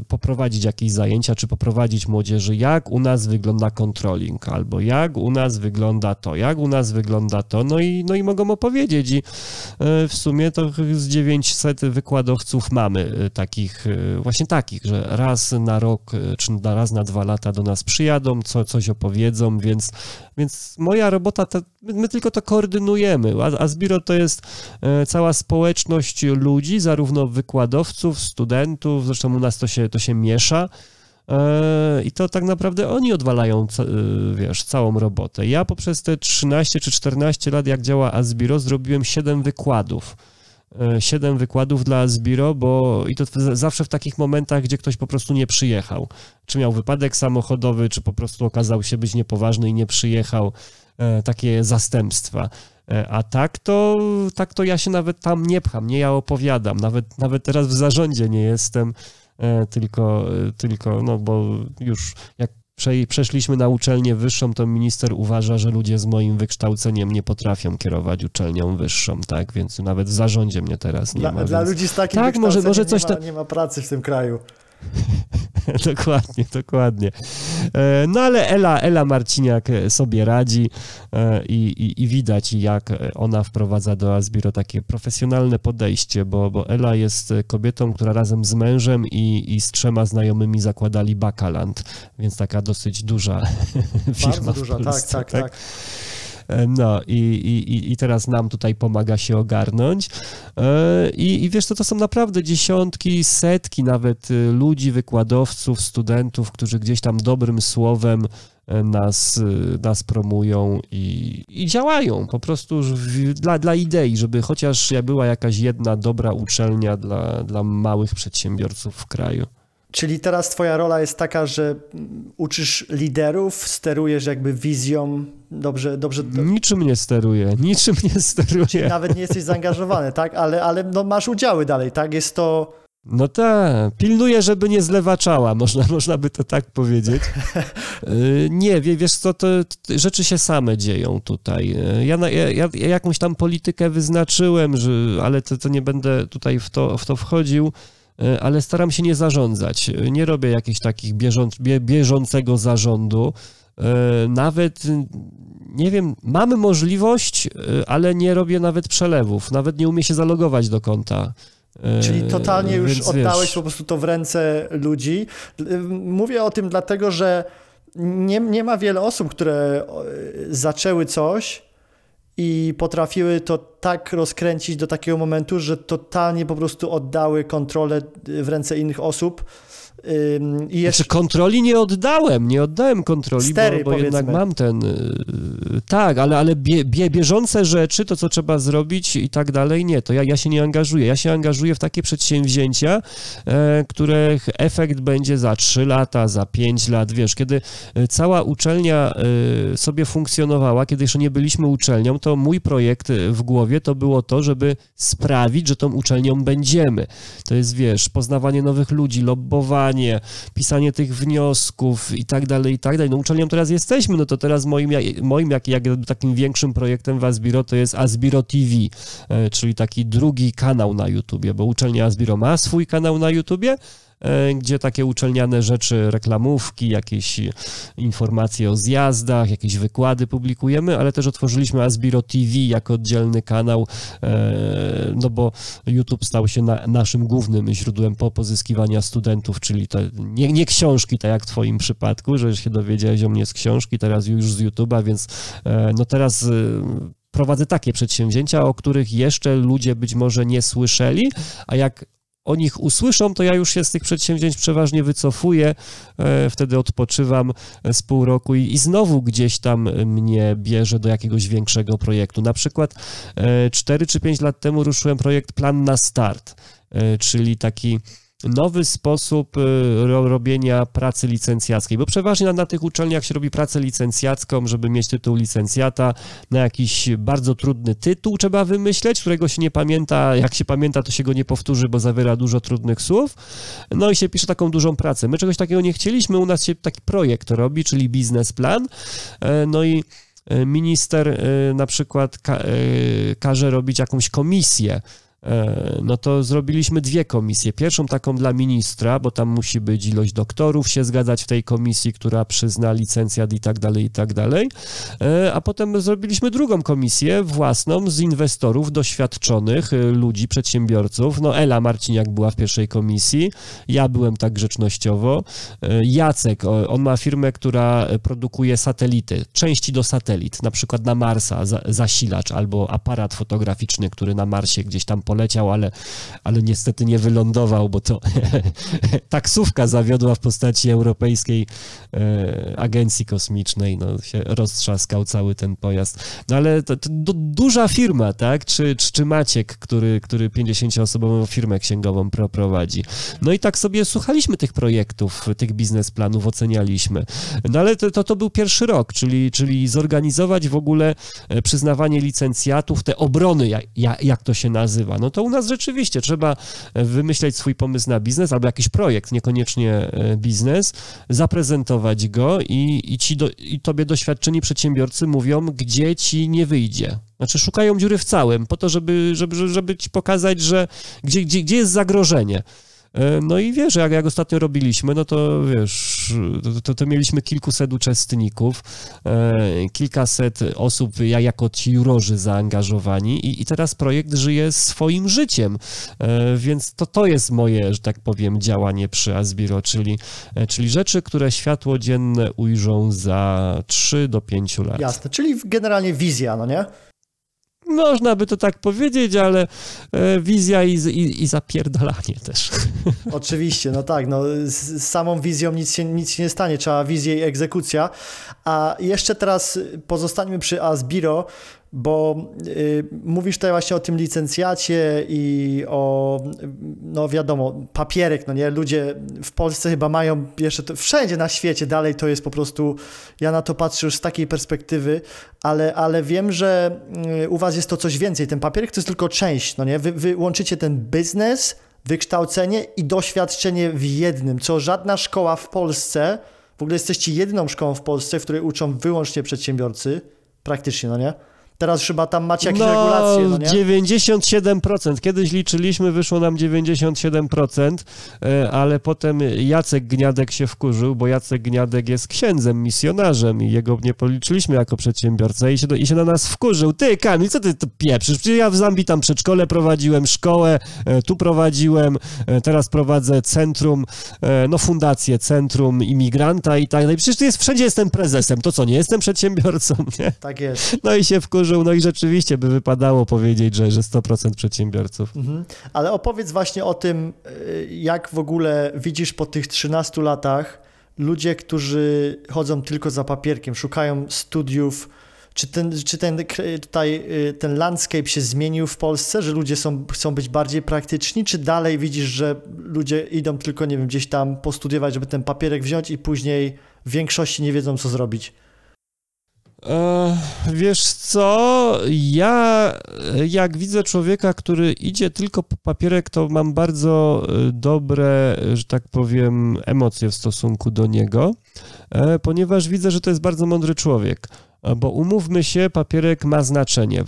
poprowadzić jakieś zajęcia, czy poprowadzić młodzieży, jak u nas wygląda controlling, albo jak u nas wygląda to, jak u nas wygląda to, no i, no i mogą opowiedzieć. I w sumie to z 900 wykładowców mamy takich, właśnie takich, że raz na rok, czy raz na dwa lata do nas przyjadą, co, coś opowiedzą, więc, więc moja robota, to, my, tylko to koordynujemy, a, Zbiro to jest e, cała społeczność ludzi, zarówno wykładowców, studentów, zresztą u nas to się, to się miesza, E, I to tak naprawdę oni odwalają, y, wiesz, całą robotę. Ja poprzez te 13 czy 14 lat, jak działa Asbiro, zrobiłem 7 wykładów. 7 wykładów dla Asbiro, bo i to zawsze w takich momentach, gdzie ktoś po prostu nie przyjechał. Czy miał wypadek samochodowy, czy po prostu okazał się być niepoważny i nie przyjechał. E, Takie zastępstwa. E, A tak to, tak to ja się nawet tam nie pcham, nie ja opowiadam. Nawet, nawet teraz w zarządzie nie jestem e, tylko, e, tylko, no bo już jak przeszliśmy na uczelnię wyższą, to minister uważa, że ludzie z moim wykształceniem nie potrafią kierować uczelnią wyższą, tak? Więc nawet w zarządzie mnie teraz nie Dla, ma. dla więc... ludzi z takim Tak, może- wykształceniem może coś nie, ma, ta- nie ma pracy w tym kraju. dokładnie, dokładnie. E, No ale Ela, Ela Marciniak sobie radzi e, i, i, i widać, jak ona wprowadza do Asbiro takie profesjonalne podejście, bo, bo Ela jest kobietą, która razem z mężem i, i z trzema znajomymi zakładali Bakaland, więc taka dosyć duża firma Bardzo duża, tak, Polsce, tak, tak. E, No i, i, i- teraz nam tutaj pomaga się ogarnąć. E, I, I wiesz co, to są naprawdę dziesiątki, setki nawet y, ludzi, wykładowców, studentów, którzy gdzieś tam dobrym słowem e, nas, y, nas promują i, i działają po prostu w, dla, dla idei, żeby chociaż była jakaś jedna dobra uczelnia dla, dla małych przedsiębiorców w kraju. Czyli teraz twoja rola jest taka, że uczysz liderów, sterujesz jakby wizją, dobrze, dobrze, do... Niczym nie steruje, niczym nie steruje. nawet nie jesteś zaangażowany, tak? Ale, ale no masz udziały dalej, tak? Jest to... No tak, pilnuję, żeby nie zlewaczała, można, można by to tak powiedzieć. Y, Nie, wie- wiesz co, to, to rzeczy się same dzieją tutaj. Y, Ja, ja, ja ja jakąś tam politykę wyznaczyłem, że, ale to, to nie będę tutaj w to, w to wchodził, ale staram się nie zarządzać. Nie robię jakichś takich bieżąc, bie, bieżącego zarządu. Y, Nawet, nie wiem, mamy możliwość, y, ale nie robię nawet przelewów, nawet nie umiem się zalogować do konta. Czyli totalnie już więc oddałeś wiesz, po prostu to w ręce ludzi. Mówię o tym dlatego, że nie, nie ma wiele osób, które zaczęły coś i potrafiły to tak rozkręcić do takiego momentu, że totalnie po prostu oddały kontrolę w ręce innych osób. Ym, I jeszcze Znaczy kontroli nie oddałem, nie oddałem kontroli, Stery, bo, bo jednak mam ten... y, Tak, ale, ale bie, bie, bieżące rzeczy, to co trzeba zrobić i tak dalej, nie, to ja, ja się nie angażuję. Ja się angażuję w takie przedsięwzięcia, e, których efekt będzie za 3 lata, za 5 lat, wiesz, kiedy e, cała uczelnia e, sobie funkcjonowała, kiedy jeszcze nie byliśmy uczelnią, to mój projekt e, w głowie to było to, żeby sprawić, że tą uczelnią będziemy. To jest, wiesz, poznawanie nowych ludzi, lobbowanie, pisanie tych wniosków i tak dalej, i tak dalej. No uczelnią teraz jesteśmy, no to teraz moim, moim jak, jak takim większym projektem w Asbiro to jest Asbiro TV, e, czyli taki drugi kanał na YouTubie, bo uczelnia Asbiro ma swój kanał na YouTubie, gdzie takie uczelniane rzeczy, reklamówki, jakieś informacje o zjazdach, jakieś wykłady publikujemy, ale też otworzyliśmy Asbiro TV jako oddzielny kanał, e, no bo YouTube stał się na, naszym głównym źródłem po pozyskiwania studentów, czyli to nie, nie książki, tak jak w twoim przypadku, że się dowiedziałeś o mnie z książki, teraz już z YouTube'a, więc e, no teraz e, prowadzę takie przedsięwzięcia, o których jeszcze ludzie być może nie słyszeli, a jak o nich usłyszą, to ja już się z tych przedsięwzięć przeważnie wycofuję, e, wtedy odpoczywam e, z pół roku i, znowu gdzieś tam mnie bierze do jakiegoś większego projektu. Na przykład e, 4 czy 5 lat temu ruszyłem projekt Plan na Start, e, czyli taki nowy sposób ro, robienia pracy licencjackiej, bo przeważnie na, na tych uczelniach się robi pracę licencjacką, żeby mieć tytuł licencjata, na jakiś bardzo trudny tytuł trzeba wymyśleć, którego się nie pamięta, jak się pamięta, to się go nie powtórzy, bo zawiera dużo trudnych słów, no i się pisze taką dużą pracę. My czegoś takiego nie chcieliśmy, u nas się taki projekt robi, czyli biznesplan, e, no i e, minister e, na przykład ka- każe robić jakąś komisję, no to zrobiliśmy dwie komisje. Pierwszą taką dla ministra, bo tam musi być ilość doktorów się zgadzać w tej komisji, która przyzna licencjat i tak dalej, i tak dalej. E, A potem zrobiliśmy drugą komisję własną z inwestorów doświadczonych, e, ludzi, przedsiębiorców. No Ela Marciniak była w pierwszej komisji, ja byłem tak grzecznościowo. E, Jacek, on ma firmę, która e, produkuje satelity, części do satelit, na przykład na Marsa, za, zasilacz albo aparat fotograficzny, który na Marsie gdzieś tam poleciał, ale, ale niestety nie wylądował, bo to taksówka zawiodła w postaci Europejskiej e, Agencji Kosmicznej, no się roztrzaskał cały ten pojazd. No ale to, to du- duża firma, tak? Czy, czy, czy Maciek, który, który 50-osobową firmę księgową pro, prowadzi. No i tak sobie słuchaliśmy tych projektów, tych biznesplanów, ocenialiśmy. No ale to, to, to był pierwszy rok, czyli, czyli zorganizować w ogóle e, przyznawanie licencjatów, te obrony, jak, jak to się nazywa. No to u nas rzeczywiście trzeba e, wymyśleć swój pomysł na biznes albo jakiś projekt, niekoniecznie e, biznes, zaprezentować go i, i, ci do, i tobie doświadczeni przedsiębiorcy mówią, gdzie ci nie wyjdzie. Znaczy szukają dziury w całym, po to, żeby, żeby, żeby ci pokazać, że gdzie, gdzie, gdzie jest zagrożenie. E, No i wiesz, jak, jak ostatnio robiliśmy, no to wiesz, to, to, to mieliśmy kilkuset uczestników, e, kilkaset osób ja, jako ci jurorzy zaangażowani i, i teraz projekt żyje swoim życiem, e, więc to, to jest moje, że tak powiem, działanie przy Asbiro, czyli, e, czyli rzeczy, które światło dzienne ujrzą za 3 do 5 lat. Jasne, czyli generalnie wizja, no nie? Można by to tak powiedzieć, ale e, wizja i, i, i zapierdalanie też. Oczywiście, no tak, no z, samą wizją nic się, nic się nie stanie, trzeba wizję i egzekucja. A jeszcze teraz pozostańmy przy Asbiro, bo y, mówisz tutaj właśnie o tym licencjacie i o, no wiadomo, papierek, no nie, ludzie w Polsce chyba mają jeszcze, to, wszędzie na świecie dalej to jest po prostu, ja na to patrzę już z takiej perspektywy, ale, ale wiem, że y, u was jest to coś więcej, ten papierek to jest tylko część, no nie, wy, wy łączycie ten biznes, wykształcenie i doświadczenie w jednym, co żadna szkoła w Polsce, w ogóle jesteście jedyną szkołą w Polsce, w której uczą wyłącznie przedsiębiorcy, praktycznie, no nie? Teraz chyba tam macie jakieś regulacje, no nie? 97%. Kiedyś liczyliśmy, wyszło nam 97%, e, ale potem Jacek Gniadek się wkurzył, bo Jacek Gniadek jest księdzem, misjonarzem i jego nie policzyliśmy jako przedsiębiorcę i się, i się na nas wkurzył. Ty, Kamil, co ty to pieprzysz? Przecież ja w Zambii tam przedszkole prowadziłem, szkołę, e, tu prowadziłem, e, teraz prowadzę centrum, no fundację, centrum imigranta i tak dalej. Przecież ty jest, wszędzie jestem prezesem, to co, nie jestem przedsiębiorcą, nie? Tak jest. No i się wkurzył, no i rzeczywiście by wypadało powiedzieć, że, że 100% przedsiębiorców. Mhm. Ale opowiedz właśnie o tym, y, jak w ogóle widzisz po tych 13 latach ludzie, którzy chodzą tylko za papierkiem, szukają studiów. Czy ten, czy ten tutaj y, ten landscape się zmienił w Polsce, że ludzie są, chcą być bardziej praktyczni, czy dalej widzisz, że ludzie idą tylko, nie wiem, gdzieś tam postudiować, żeby ten papierek wziąć i później w większości nie wiedzą, co zrobić? E, wiesz co, ja jak widzę człowieka, który idzie tylko po papierek, to mam bardzo e, dobre, że tak powiem, emocje w stosunku do niego, e, ponieważ widzę, że to jest bardzo mądry człowiek, bo umówmy się, papierek ma znaczenie.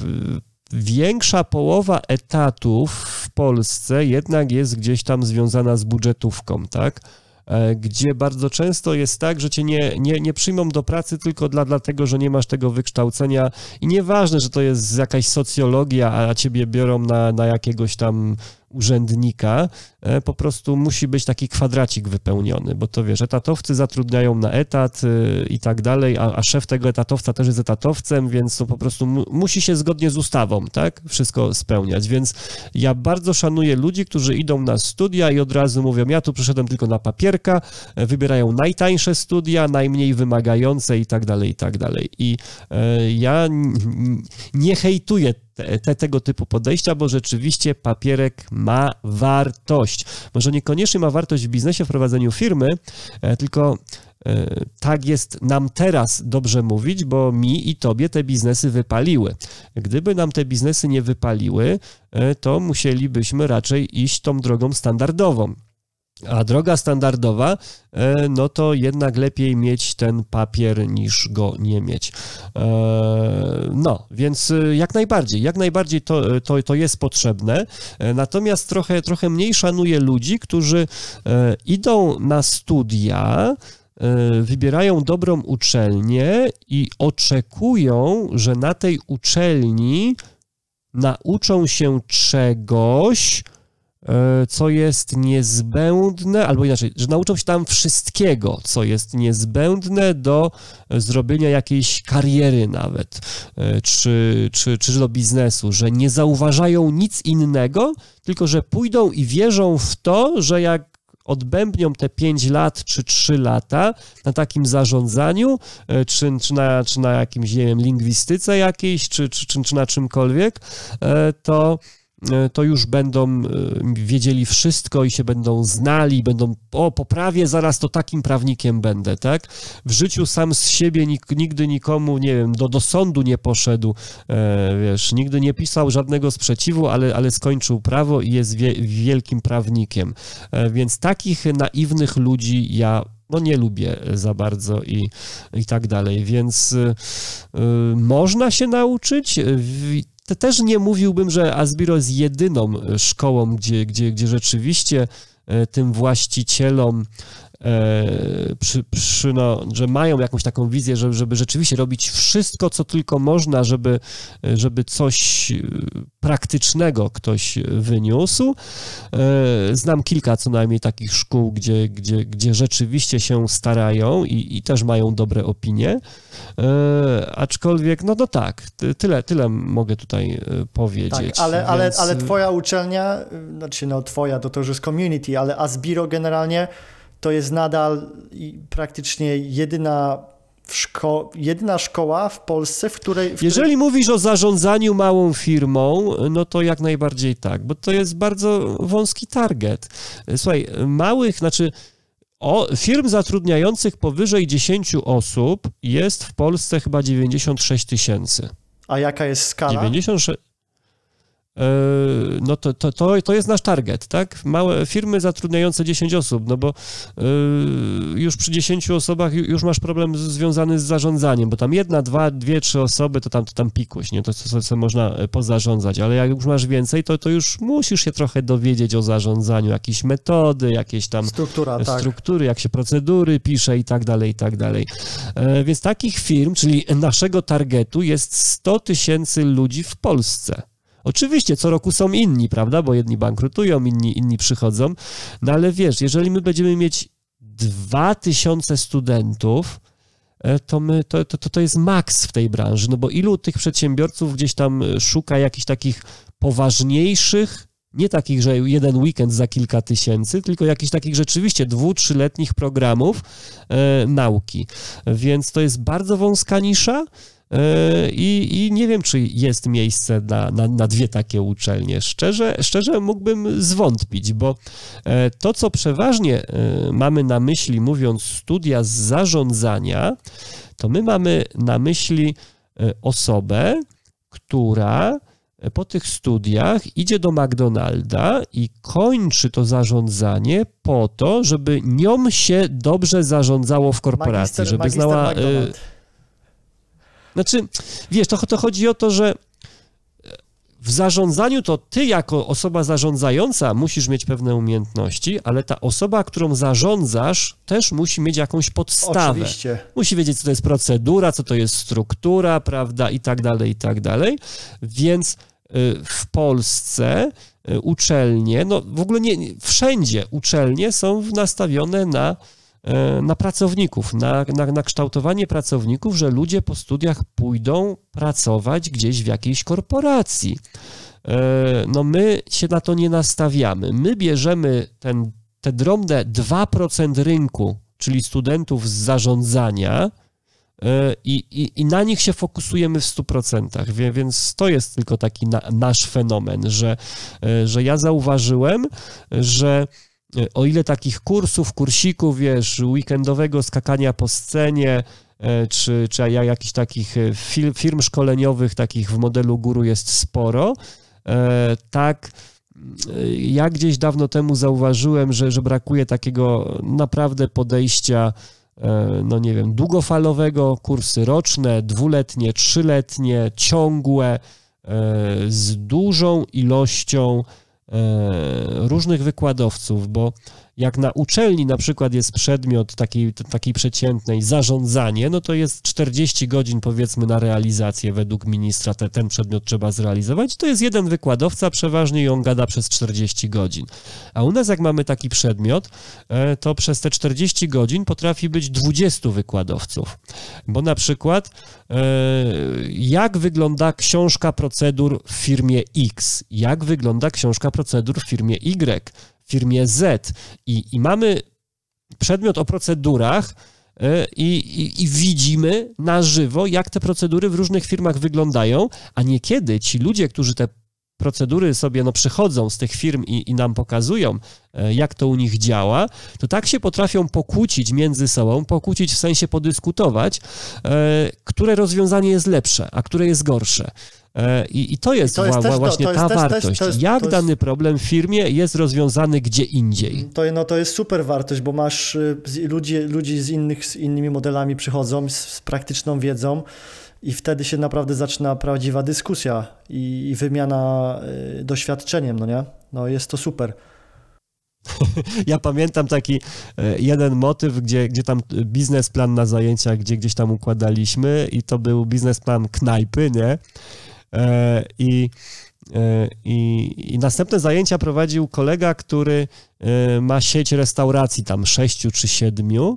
Większa połowa etatów w Polsce jednak jest gdzieś tam związana z budżetówką, tak? E, gdzie bardzo często jest tak, że cię nie, nie, nie przyjmą do pracy tylko dla, dlatego, że nie masz tego wykształcenia. I nieważne, że to jest jakaś socjologia, a ciebie biorą na, na jakiegoś tam urzędnika, e, po prostu musi być taki kwadracik wypełniony, bo to wiesz, etatowcy zatrudniają na etat y, i tak dalej, a, a szef tego etatowca też jest etatowcem, więc to po prostu mu, musi się zgodnie z ustawą, tak, wszystko spełniać, więc ja bardzo szanuję ludzi, którzy idą na studia i od razu mówią, ja tu przyszedłem tylko na papierka, e, wybierają najtańsze studia, najmniej wymagające i tak dalej, i tak dalej. I e, ja nie hejtuję te, te, tego typu podejścia, bo rzeczywiście papierek ma wartość. Może niekoniecznie ma wartość w biznesie, w prowadzeniu firmy, e, tylko e, tak jest nam teraz dobrze mówić, bo mi i tobie te biznesy wypaliły. Gdyby nam te biznesy nie wypaliły, e, to musielibyśmy raczej iść tą drogą standardową. A droga standardowa, e, no to jednak lepiej mieć ten papier niż go nie mieć. E, No, więc e, jak najbardziej, jak najbardziej to, to, to jest potrzebne. Natomiast trochę, trochę mniej szanuję ludzi, którzy idą na studia, wybierają dobrą uczelnię i oczekują, że na tej uczelni nauczą się czegoś, co jest niezbędne, albo inaczej, że nauczą się tam wszystkiego, co jest niezbędne do zrobienia jakiejś kariery nawet, e, czy, czy, czy do biznesu, że nie zauważają nic innego, tylko że pójdą i wierzą w to, że jak odbębnią te 5 lat czy 3 lata na takim zarządzaniu, e, czy, czy, na, czy na jakimś, nie wiem, lingwistyce jakiejś, czy, czy, czy, czy na czymkolwiek, e, to, e, to już będą e, wiedzieli wszystko i się będą znali, będą, o, poprawię, zaraz to takim prawnikiem będę, tak? W życiu sam z siebie nigdy nikomu, nie wiem, do, do sądu nie poszedł, e, wiesz, nigdy nie pisał żadnego sprzeciwu, ale, ale skończył prawo i jest wie, wielkim prawnikiem. E, więc takich naiwnych ludzi ja no nie lubię za bardzo i, i tak dalej, więc y, można się nauczyć. Te- Też nie mówiłbym, że Asbiro jest jedyną szkołą, gdzie, gdzie, gdzie rzeczywiście e, tym właścicielom e, przy, przy, no, że mają jakąś taką wizję, żeby, żeby rzeczywiście robić wszystko, co tylko można, żeby, żeby coś e, praktycznego ktoś wyniósł. E, Znam kilka co najmniej takich szkół, gdzie, gdzie, gdzie rzeczywiście się starają i, i też mają dobre opinie. E, aczkolwiek, no to tak, ty- tyle, tyle mogę tutaj e, powiedzieć. Tak, ale, ale, Więc, ale twoja uczelnia, znaczy no twoja, to to już jest community, ale Asbiro generalnie to jest nadal praktycznie jedyna, szko- jedyna szkoła w Polsce, w której... W której... Jeżeli mówisz o zarządzaniu małą firmą, no to jak najbardziej tak, bo to jest bardzo wąski target. Słuchaj, małych, znaczy o, firm zatrudniających powyżej 10 osób jest w Polsce chyba 96 tysięcy. A jaka jest skala? 96. E, No to, to, to, to jest nasz target, tak? Małe firmy zatrudniające 10 osób, no bo e, już przy 10 osobach ju- już masz problem związany z zarządzaniem, bo tam jedna, dwa, dwie, trzy osoby, to tam, to tam pikuś, nie? To co, można e, pozarządzać, ale jak już masz więcej, to, to już musisz się trochę dowiedzieć o zarządzaniu, jakieś metody, jakieś tam Struktura, tak. struktury, jak się procedury pisze i tak dalej, i tak dalej. E, Więc takich firm, czyli naszego targetu jest 100 tysięcy ludzi w Polsce. Oczywiście co roku są inni, prawda, bo jedni bankrutują, inni, inni przychodzą, no ale wiesz, jeżeli my będziemy mieć 2000 studentów, e, to, my, to, to, to- jest maks w tej branży, no bo ilu tych przedsiębiorców gdzieś tam e, szuka jakichś takich poważniejszych, nie takich, że jeden weekend za kilka tysięcy, tylko jakichś takich rzeczywiście dwu, trzyletnich programów e, nauki. Więc to jest bardzo wąska nisza i, i nie wiem, czy jest miejsce na, na, na dwie takie uczelnie. Szczerze, szczerze mógłbym zwątpić, bo e, to, co przeważnie e, mamy na myśli, mówiąc studia z zarządzania, to my mamy na myśli e, osobę, która po tych studiach idzie do McDonalda i kończy to zarządzanie po to, żeby nią się dobrze zarządzało w korporacji, Magister- żeby magister znała. e, McDonald. Znaczy, wiesz, to, to chodzi o to, że w zarządzaniu to ty jako osoba zarządzająca musisz mieć pewne umiejętności, ale ta osoba, którą zarządzasz, też musi mieć jakąś podstawę. Oczywiście. Musi wiedzieć, co to jest procedura, co to jest struktura, prawda, i tak dalej, i tak dalej. Więc y, w Polsce y, uczelnie, no w ogóle nie, wszędzie uczelnie są nastawione na, na pracowników, na, na, na kształtowanie pracowników, że ludzie po studiach pójdą pracować gdzieś w jakiejś korporacji. E, No my się na to nie nastawiamy. My bierzemy ten, te drobne 2% rynku, czyli studentów z zarządzania e, i, i, i na nich się fokusujemy w 100%. Wie- Więc to jest tylko taki na, nasz fenomen, że, e, że ja zauważyłem, że e, o ile takich kursów, kursików, wiesz, weekendowego skakania po scenie, e, czy, czy ja- jakichś takich e, fir- firm szkoleniowych, takich w modelu guru jest sporo, e, tak ja gdzieś dawno temu zauważyłem, że, że brakuje takiego naprawdę podejścia, no nie wiem, długofalowego, kursy roczne, dwuletnie, trzyletnie, ciągłe, z dużą ilością różnych wykładowców, bo jak na uczelni na przykład jest przedmiot takiej, takiej przeciętnej zarządzanie, no to jest 40 godzin powiedzmy na realizację według ministra, te, ten przedmiot trzeba zrealizować. To jest jeden wykładowca przeważnie i on gada przez 40 godzin. A u nas jak mamy taki przedmiot, e, to przez te 40 godzin potrafi być 20 wykładowców. Bo na przykład e, jak wygląda książka procedur w firmie X, jak wygląda książka procedur w firmie Y, w firmie Z. I, i mamy przedmiot o procedurach e, i, i, i widzimy na żywo, jak te procedury w różnych firmach wyglądają, a niekiedy ci ludzie, którzy te procedury sobie no, przychodzą z tych firm i, i nam pokazują, e, jak to u nich działa, to tak się potrafią pokłócić między sobą, pokłócić w sensie podyskutować, e, które rozwiązanie jest lepsze, a które jest gorsze. E, I, I to jest, to jest wa- też to- właśnie to jest ta też- wartość. jest- jak dany problem w firmie jest rozwiązany gdzie indziej. To, no, to jest super wartość, bo masz y, ludzi, ludzi z, innych, z innymi modelami przychodzą, z, z praktyczną wiedzą i wtedy się naprawdę zaczyna prawdziwa dyskusja i, i wymiana y, doświadczeniem, no nie? No jest to super. Ja pamiętam taki e, jeden motyw, gdzie, gdzie tam biznesplan na zajęciach, gdzie gdzieś tam układaliśmy i to był biznesplan knajpy, nie? E, I, e, i, I następne zajęcia prowadził kolega, który ma sieć restauracji, tam sześciu czy siedmiu.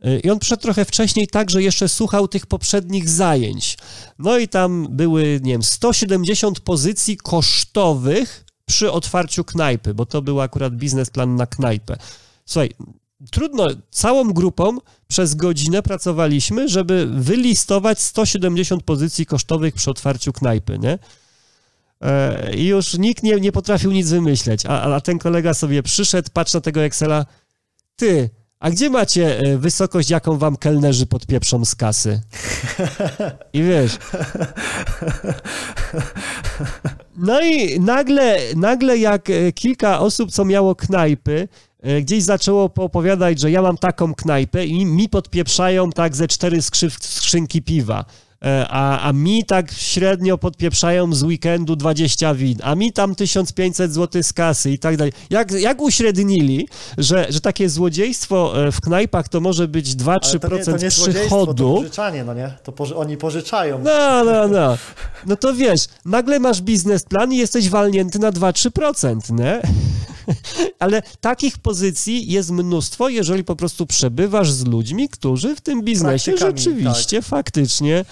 E, I on przyszedł trochę wcześniej, tak, że jeszcze słuchał tych poprzednich zajęć. No i tam były, nie wiem, 170 pozycji kosztowych przy otwarciu knajpy, bo to był akurat biznesplan na knajpę. Słuchaj, trudno, całą grupą przez godzinę pracowaliśmy, żeby wylistować 170 pozycji kosztowych przy otwarciu knajpy, nie? E, I już nikt nie, nie potrafił nic wymyśleć, a, a ten kolega sobie przyszedł, patrz na tego Excela, ty, a gdzie macie e, wysokość, jaką wam kelnerzy podpieprzą z kasy? I wiesz... No i nagle, nagle jak e, kilka osób, co miało knajpy, e, gdzieś zaczęło poopowiadać, że ja mam taką knajpę i mi podpieprzają tak ze cztery skrzynki piwa. E, A, a mi tak średnio podpieprzają z weekendu 20 win, a mi tam 1500 zł z kasy i tak dalej. Jak, jak uśrednili, że, że takie złodziejstwo e, w knajpach to może być Ale to nie, to 2-3% nie złodziejstwo, to przychodu, pożyczanie, no nie? To poży, oni pożyczają. no, no, no. No to wiesz, nagle masz biznesplan i jesteś walnięty na 2-3%, nie? Ale takich pozycji jest mnóstwo, jeżeli po prostu przebywasz z ludźmi, którzy w tym biznesie rzeczywiście, faktycznie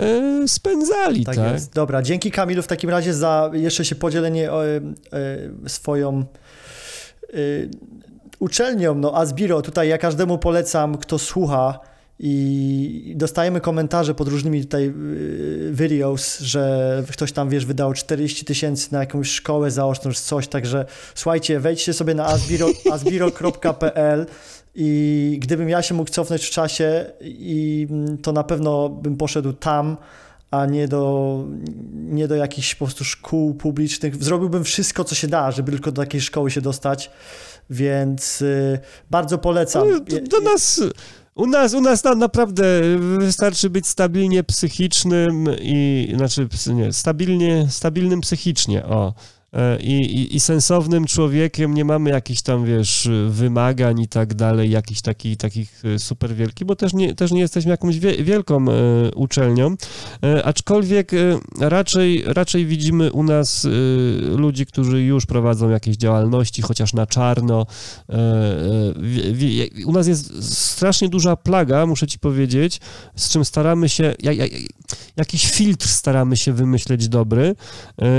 e, spędzali, tak? Tak, jest. Dobra, dzięki Kamilu w takim razie za jeszcze się podzielenie e, e, swoją uczelnią, no Asbiro, tutaj ja każdemu polecam, kto słucha i dostajemy komentarze pod różnymi tutaj y, videos, że ktoś tam, wiesz, wydał 40 tysięcy na jakąś szkołę zaoczną, czy coś, także słuchajcie, wejdźcie sobie na asbiro, asbiro.pl i gdybym ja się mógł cofnąć w czasie, i mm, to na pewno bym poszedł tam, a nie do, nie do jakichś po prostu szkół publicznych. Zrobiłbym wszystko, co się da, żeby tylko do takiej szkoły się dostać, więc y, bardzo polecam. No, do nas... U nas, u nas na, naprawdę wystarczy być stabilnie psychicznym i znaczy nie, stabilnie, stabilnym psychicznie, o. E, I, i, I sensownym człowiekiem, nie mamy jakichś tam, wiesz, wymagań i tak dalej, jakichś taki, takich e, super wielkich, bo też nie, też nie jesteśmy jakąś wie, wielką e, uczelnią, aczkolwiek raczej, raczej widzimy u nas ludzi, którzy już prowadzą jakieś działalności, chociaż na czarno. U nas jest strasznie duża plaga, muszę ci powiedzieć, z czym staramy się, ja, ja, jakiś filtr staramy się wymyśleć dobry,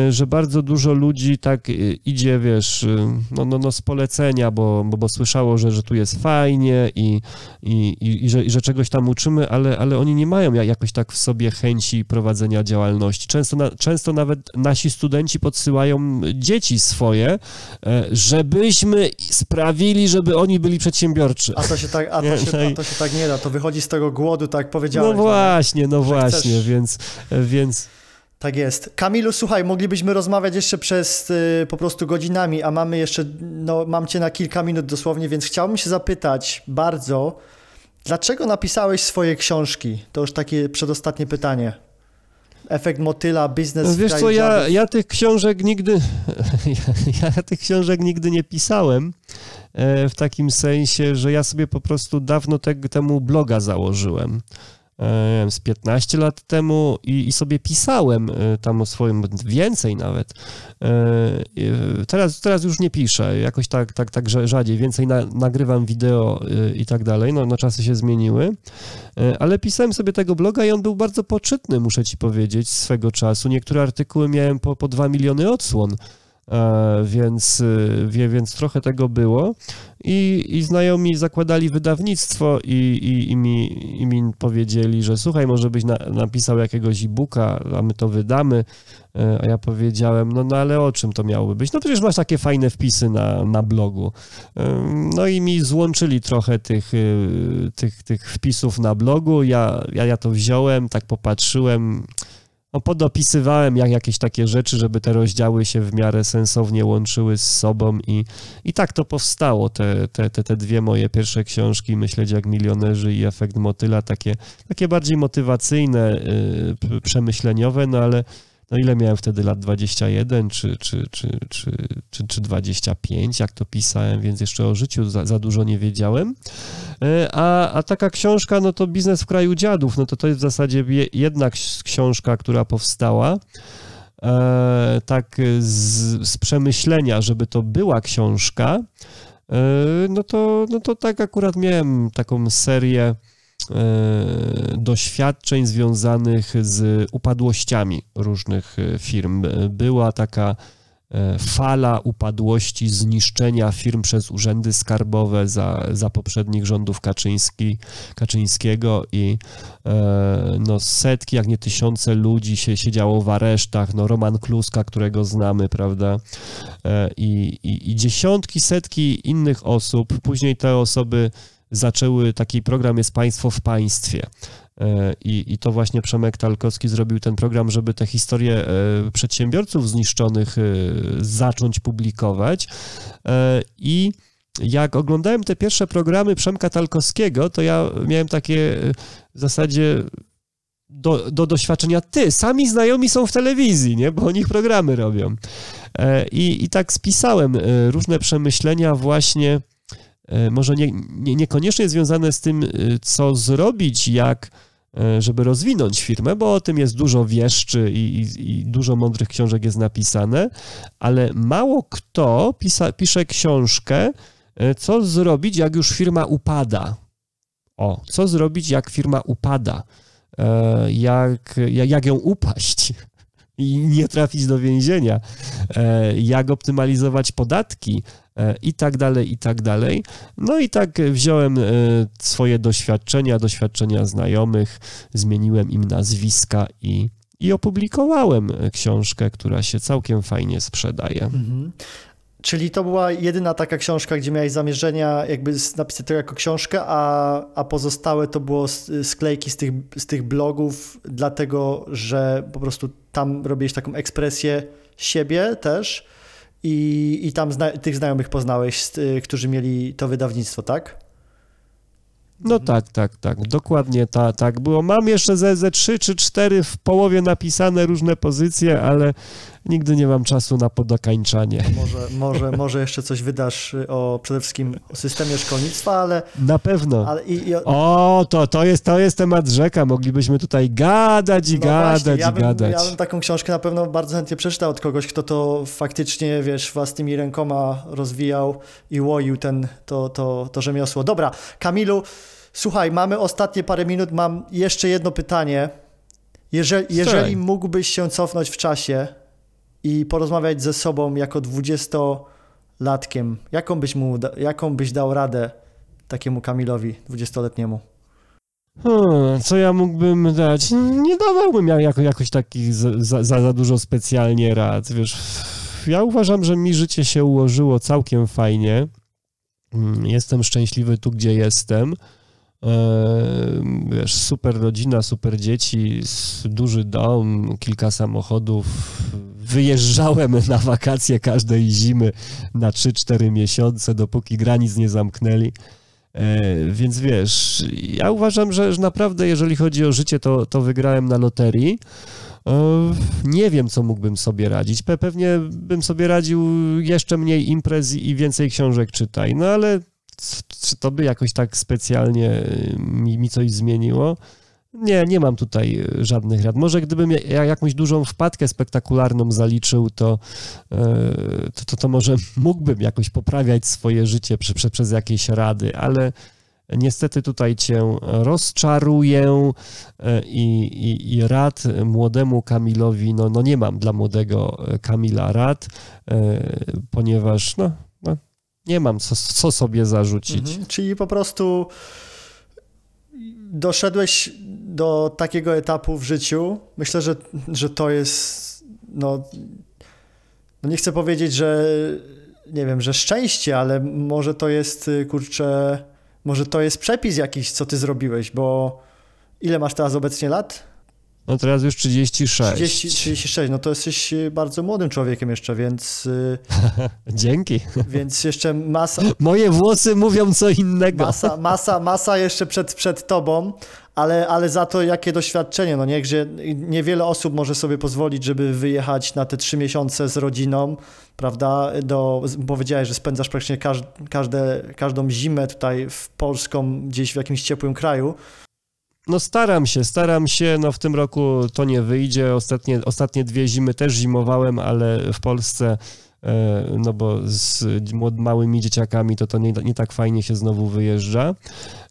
że bardzo dużo ludzi tak e, idzie, wiesz, e, no, no, no z polecenia, bo, bo, bo słyszało, że, że tu jest fajnie i, i, i, i, że, i że czegoś tam uczymy, ale, ale oni nie mają ja- jakoś tak w sobie chęci prowadzenia działalności. Często, na, często nawet nasi studenci podsyłają dzieci swoje, e, żebyśmy sprawili, żeby oni byli przedsiębiorczy. A to się tak, a Nie, to się, no a to się tak nie da, to wychodzi z tego głodu, tak jak powiedziałeś. No właśnie, no właśnie, chcesz- więc, więc Tak jest. Kamilu, słuchaj, moglibyśmy rozmawiać jeszcze przez y, po prostu godzinami, a mamy jeszcze, no mam cię na kilka minut dosłownie, więc chciałbym się zapytać bardzo, dlaczego napisałeś swoje książki? To już takie przedostatnie pytanie. Efekt motyla, biznes No wiesz co, ja, ja tych książek nigdy, ja, ja tych książek nigdy nie pisałem, e, w takim sensie, że ja sobie po prostu dawno te, temu bloga założyłem. E, z 15 lat temu i, i sobie pisałem e, tam o swoim, więcej nawet. E, Teraz, teraz już nie piszę, jakoś tak, tak, tak rza- rzadziej, więcej na, nagrywam wideo i tak dalej, no, no czasy się zmieniły, ale pisałem sobie tego bloga i on był bardzo poczytny, muszę ci powiedzieć, swego czasu. Niektóre artykuły miałem po, po 2 miliony odsłon, więc, e, wie, więc trochę tego było. I, i znajomi zakładali wydawnictwo i, i, i, mi, i mi powiedzieli, że słuchaj, może byś na, napisał jakiegoś e-booka, a my to wydamy. E, A ja powiedziałem, no, no ale o czym to miałoby być? No przecież masz takie fajne wpisy na, na blogu. Ym, No i mi złączyli trochę tych, y, tych, tych wpisów na blogu. Ja, ja, ja to wziąłem, tak popatrzyłem. No, podopisywałem jak jakieś takie rzeczy, żeby te rozdziały się w miarę sensownie łączyły z sobą i, i tak to powstało, te, te, te, te dwie moje pierwsze książki, Myśleć jak milionerzy i Efekt Motyla, takie, takie bardziej motywacyjne, y, p- przemyśleniowe, no ale no ile miałem wtedy lat 21 czy, czy, czy, czy, czy, czy 25, jak to pisałem, więc jeszcze o życiu za, za dużo nie wiedziałem. E, A, a taka książka, no to Biznes w kraju dziadów, no to to jest w zasadzie je- jedna ks- książka, która powstała. E, tak z, z przemyślenia, żeby to była książka, e, no to, no to tak akurat miałem taką serię doświadczeń związanych z upadłościami różnych e, firm. E, Była taka e, fala upadłości, zniszczenia firm przez urzędy skarbowe za, za poprzednich rządów Kaczyński, Kaczyńskiego i e, no, setki, jak nie tysiące ludzi się siedziało w aresztach. No, Roman Kluska, którego znamy, prawda? E, i, i, I dziesiątki, setki innych osób. Później te osoby zaczęły, taki program jest Państwo w Państwie. E, I, I to właśnie Przemek Talkowski zrobił ten program, żeby te historie e, przedsiębiorców zniszczonych e, zacząć publikować. I jak oglądałem te pierwsze programy Przemka Talkowskiego, to ja miałem takie w zasadzie do, do doświadczenia, ty, sami znajomi są w telewizji, nie? Bo o nich programy robią. I, i tak spisałem różne przemyślenia właśnie, może nie, nie, niekoniecznie związane z tym, e, co zrobić, jak e, żeby rozwinąć firmę, bo o tym jest dużo wieszczy i, i, i dużo mądrych książek jest napisane, ale mało kto pisa, pisze książkę, e, co zrobić, jak już firma upada. O, co zrobić, jak firma upada? E, Jak, jak, jak ją upaść i nie trafić do więzienia? E, Jak optymalizować podatki? E, I tak dalej, i tak dalej. No i tak wziąłem e, swoje doświadczenia, doświadczenia znajomych, zmieniłem im nazwiska i, i opublikowałem książkę, która się całkiem fajnie sprzedaje. Mhm. Czyli to była jedyna taka książka, gdzie miałeś zamierzenia jakby napisać to jako książkę, a, a pozostałe to było sklejki z tych, z tych blogów, dlatego że po prostu tam robiłeś taką ekspresję siebie też i, i tam zna- tych znajomych poznałeś, y, którzy mieli to wydawnictwo, tak? No tak, tak, tak, dokładnie ta, tak było. Mam jeszcze ze, ze 3 czy 4 w połowie napisane różne pozycje, ale nigdy nie mam czasu na podokańczanie. Może, może, może jeszcze coś wydasz y, o przede wszystkim o systemie szkolnictwa, ale, Na pewno. ale i, i, O, to, to, jest, to jest temat rzeka. Moglibyśmy tutaj gadać i No gadać właśnie, ja i bym, gadać. Ja bym taką książkę na pewno bardzo chętnie przeczytał od kogoś, kto to faktycznie, wiesz, własnymi rękoma rozwijał i łoił ten, to, to, to rzemiosło. Dobra, Kamilu, słuchaj, mamy ostatnie parę minut, mam jeszcze jedno pytanie. Jeżeli, jeżeli mógłbyś się cofnąć w czasie i porozmawiać ze sobą jako dwudziestolatkiem, jaką byś, mu, jaką byś dał radę takiemu Kamilowi, dwudziestoletniemu? Hmm, co ja mógłbym dać? Nie dawałbym ja jako, jakoś takich za, za, za dużo specjalnie rad, wiesz. Ja uważam, że mi życie się ułożyło całkiem fajnie. Mm, Jestem szczęśliwy tu, gdzie jestem. wiesz, super rodzina, super dzieci, duży dom, kilka samochodów. Wyjeżdżałem na wakacje każdej zimy na 3-4 miesiące, dopóki granic nie zamknęli. E, Więc wiesz, ja uważam, że, naprawdę, jeżeli chodzi o życie, to, to wygrałem na loterii. E, Nie wiem, co mógłbym sobie radzić. Pe- Pewnie bym sobie radził jeszcze mniej imprez i więcej książek czytaj. No ale czy to by jakoś tak specjalnie mi, mi coś zmieniło? Nie, nie mam tutaj y, żadnych rad. Może gdybym ja- jakąś dużą wpadkę spektakularną zaliczył, to, e, to, to, to może mógłbym jakoś poprawiać swoje życie prze, prze, przez jakieś rady, ale niestety tutaj cię rozczaruję e, i, i, i rad młodemu Kamilowi, no, no nie mam dla młodego Kamila rad, ponieważ no, no, nie mam co, co sobie zarzucić. Mhm. Czyli po prostu doszedłeś do takiego etapu w życiu. Myślę, że, że to jest. No, no nie chcę powiedzieć, że nie wiem, że szczęście, ale może to jest kurczę. Może to jest przepis jakiś, co ty zrobiłeś, bo ile masz teraz obecnie lat? No teraz już 36. 30, 36, no to jesteś y, bardzo młodym człowiekiem jeszcze, więc, y, Dzięki. więc jeszcze masa, Moje włosy mówią co innego. Masa, masa, masa jeszcze przed, przed tobą, ale, ale za to jakie doświadczenie, no nie, gdzie niewiele osób może sobie pozwolić, żeby wyjechać na te trzy miesiące z rodziną, prawda, do, powiedziałeś, że spędzasz praktycznie każ, każde, każdą zimę tutaj w Polską, gdzieś w jakimś ciepłym kraju, No staram się, staram się, no w tym roku to nie wyjdzie, ostatnie, ostatnie dwie zimy też zimowałem, ale w Polsce, no bo z małymi dzieciakami to to nie, nie tak fajnie się znowu wyjeżdża,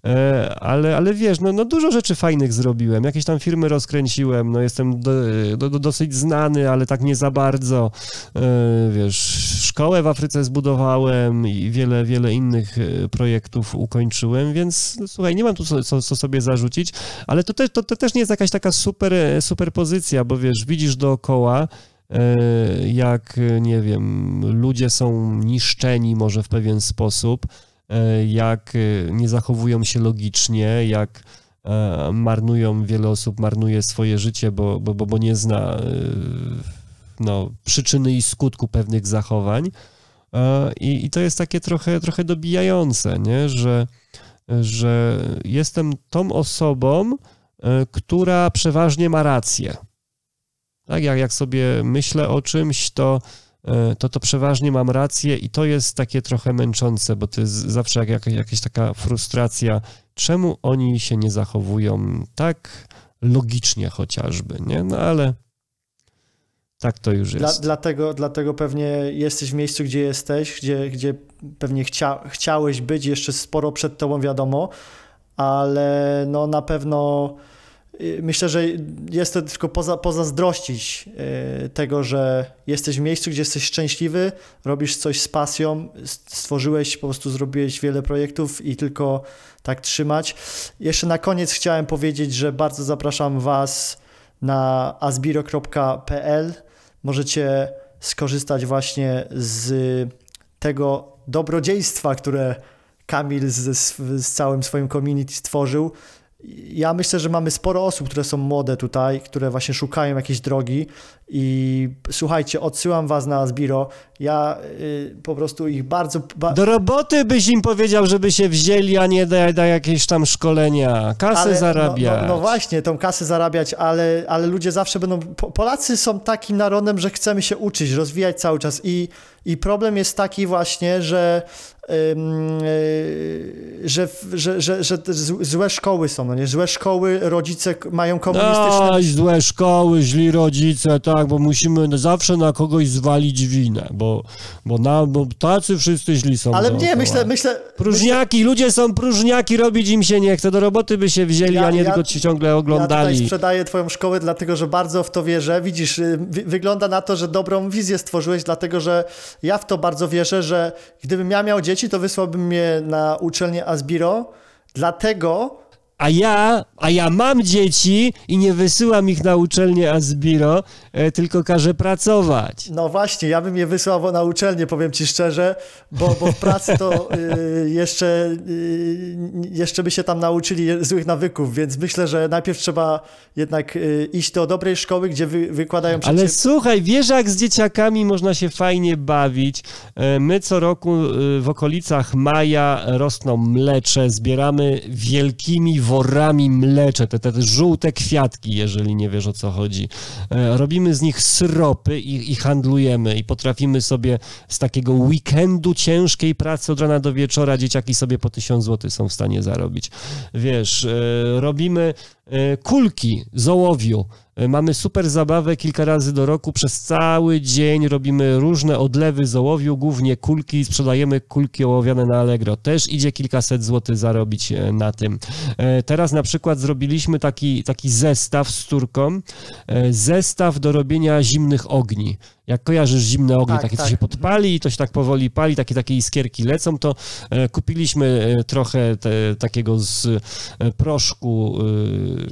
E, ale, ale wiesz, no, no dużo rzeczy fajnych zrobiłem, jakieś tam firmy rozkręciłem, no jestem do, do, do dosyć znany, ale tak nie za bardzo, E, wiesz, szkołę w Afryce zbudowałem i wiele, wiele innych e, projektów ukończyłem, więc no, słuchaj, nie mam tu co, co, co sobie zarzucić, ale to też, to, to też nie jest jakaś taka super, e, super pozycja, bo wiesz, widzisz dookoła, e, jak, e, nie wiem, ludzie są niszczeni może w pewien sposób, e, jak e, nie zachowują się logicznie, jak marnują, wiele osób marnuje swoje życie, bo, bo, bo, nie zna no, przyczyny i skutku pewnych zachowań. I, I to jest takie trochę, trochę dobijające, nie? Że, że jestem tą osobą, która przeważnie ma rację. Tak, jak, jak sobie myślę o czymś, to, e, to to przeważnie mam rację i to jest takie trochę męczące, bo to jest zawsze jak, jakaś, jakaś taka frustracja, czemu oni się nie zachowują tak logicznie chociażby, nie? No ale tak to już Dla, jest. dlatego, dlatego pewnie jesteś w miejscu, gdzie jesteś, gdzie, gdzie pewnie chcia, chciałeś być, jeszcze sporo przed tobą wiadomo, ale no na pewno myślę, że jest to tylko poza, pozazdrościć y, tego, że jesteś w miejscu, gdzie jesteś szczęśliwy, robisz coś z pasją, stworzyłeś, po prostu zrobiłeś wiele projektów i tylko tak trzymać. Jeszcze na koniec chciałem powiedzieć, że bardzo zapraszam Was na asbiro.pl. Możecie skorzystać właśnie z tego dobrodziejstwa, które Kamil z, z całym swoim community stworzył. Ja myślę, że mamy sporo osób, które są młode tutaj, które właśnie szukają jakiejś drogi i słuchajcie, odsyłam was na Asbiro. Ja y, po prostu ich bardzo... Ba Do roboty byś im powiedział, żeby się wzięli, a nie da, da jakieś tam szkolenia, kasę Ale- zarabiać. No, no, no właśnie, tą kasę zarabiać, ale, ale ludzie zawsze będą. Po- Polacy są takim narodem, że chcemy się uczyć, rozwijać cały czas. I, i problem jest taki właśnie, że. Yy, że, że, że, że złe szkoły są, no nie? Złe szkoły, rodzice mają komunistyczne. Aj, złe szkoły, źli rodzice, tak, bo musimy zawsze na kogoś zwalić winę, bo, bo, na, bo tacy wszyscy źli są ale nie, myślę, myślę. Próżniaki, ludzie są próżniaki, robić im się nie chce, do roboty by się wzięli, Ja- a nie ja- tylko ci ciągle Ja oglądali. tutaj sprzedaję twoją szkołę, dlatego że bardzo w to wierzę. Widzisz, y, wy- wygląda na to, że dobrą wizję stworzyłeś, dlatego że ja w to bardzo wierzę, że gdybym ja miał dzieci, to wysłałbym je na uczelnię Asbiro, dlatego, A ja, a ja mam dzieci i nie wysyłam ich na uczelnię Asbiro, e, tylko każę pracować. No właśnie, ja bym je wysłał na uczelnię, powiem ci szczerze, bo, bo w pracy to y, jeszcze, y, jeszcze by się tam nauczyli złych nawyków, więc myślę, że najpierw trzeba jednak y, iść do dobrej szkoły, gdzie wy, wykładają Ale przecież... słuchaj, wiesz jak z dzieciakami można się fajnie bawić. E, My co roku e, w okolicach maja rosną mlecze, zbieramy wielkimi worami mlecze, te, te żółte kwiatki, jeżeli nie wiesz o co chodzi. E, Robimy z nich syropy i, i handlujemy i potrafimy sobie z takiego weekendu ciężkiej pracy od rana do wieczora dzieciaki sobie po tysiąc złotych są w stanie zarobić. Wiesz, e, robimy e, kulki z ołowiu. E, Mamy super zabawę kilka razy do roku. Przez cały dzień robimy różne odlewy z ołowiu, głównie kulki. Sprzedajemy kulki ołowiane na Allegro. Też idzie kilkaset złotych zarobić e, na tym. E, Teraz na przykład zrobiliśmy taki, taki zestaw z turką. e, Zestaw do robienia zimnych ogni. Jak kojarzysz zimne ognie, Tak, takie co tak. się podpali i to się tak powoli pali, takie, takie iskierki lecą, to kupiliśmy trochę te, takiego z proszku,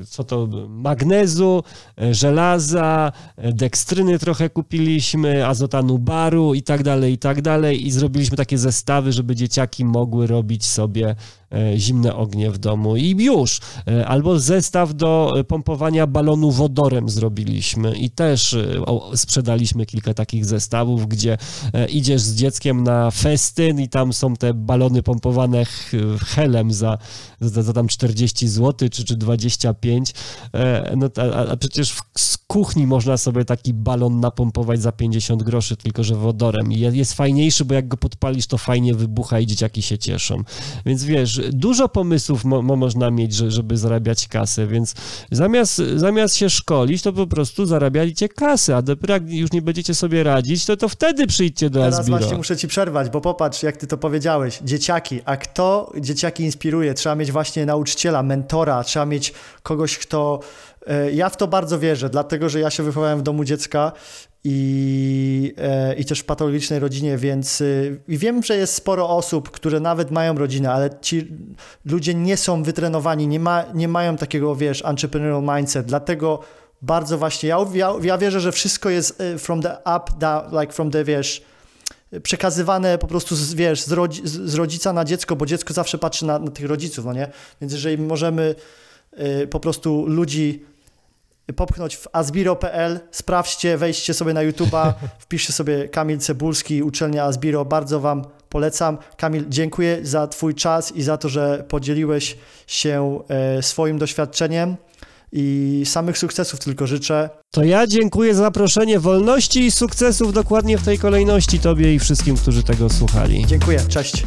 co to, magnezu, żelaza, e, dekstryny trochę kupiliśmy, azotanu baru i tak dalej, i tak dalej. I zrobiliśmy takie zestawy, żeby dzieciaki mogły robić sobie e, zimne ognie w domu i już. E, Albo zestaw do e, pompowania balonu wodorem zrobiliśmy i też e, sprzedaliśmy kilka takich zestawów, gdzie e, idziesz z dzieckiem na festyn i tam są te balony pompowane helem za, za, za tam 40 zł czy, czy 25. E, No, a, a przecież w, kuchni można sobie taki balon napompować za 50 groszy, tylko że wodorem. I je- jest fajniejszy, bo jak go podpalisz, to fajnie wybucha i dzieciaki się cieszą. Więc wiesz, dużo pomysłów mo, mo można mieć, że, żeby zarabiać kasę, więc zamiast, zamiast się szkolić, to po prostu zarabiajcie kasę, a dopiero jak już nie będziecie sobie radzić, to, to wtedy przyjdźcie do Teraz Asbiro. właśnie muszę ci przerwać, bo popatrz, jak ty to powiedziałeś. Dzieciaki, a kto dzieciaki inspiruje? Trzeba mieć właśnie nauczyciela, mentora, trzeba mieć kogoś, kto... e, Ja w to bardzo wierzę, dlatego że ja się wychowałem w domu dziecka i, e, i też w patologicznej rodzinie, więc y, i wiem, że jest sporo osób, które nawet mają rodzinę, ale ci ludzie nie są wytrenowani, nie, ma, nie mają takiego, wiesz, entrepreneurial mindset, dlatego bardzo właśnie, ja, ja, ja wierzę, że wszystko jest y, from the up, down, like from the, wiesz, przekazywane po prostu, z, wiesz, z, rodzi, z rodzica na dziecko, bo dziecko zawsze patrzy na, na tych rodziców, no nie? Więc jeżeli możemy y, po prostu ludzi popchnąć w asbiro.pl, sprawdźcie, wejdźcie sobie na YouTube'a, wpiszcie sobie Kamil Cebulski, uczelnia Asbiro, bardzo Wam polecam. Kamil, dziękuję za Twój czas i za to, że podzieliłeś się e, swoim doświadczeniem i samych sukcesów tylko życzę. To ja dziękuję za zaproszenie wolności i sukcesów dokładnie w tej kolejności Tobie i wszystkim, którzy tego słuchali. Dziękuję, cześć.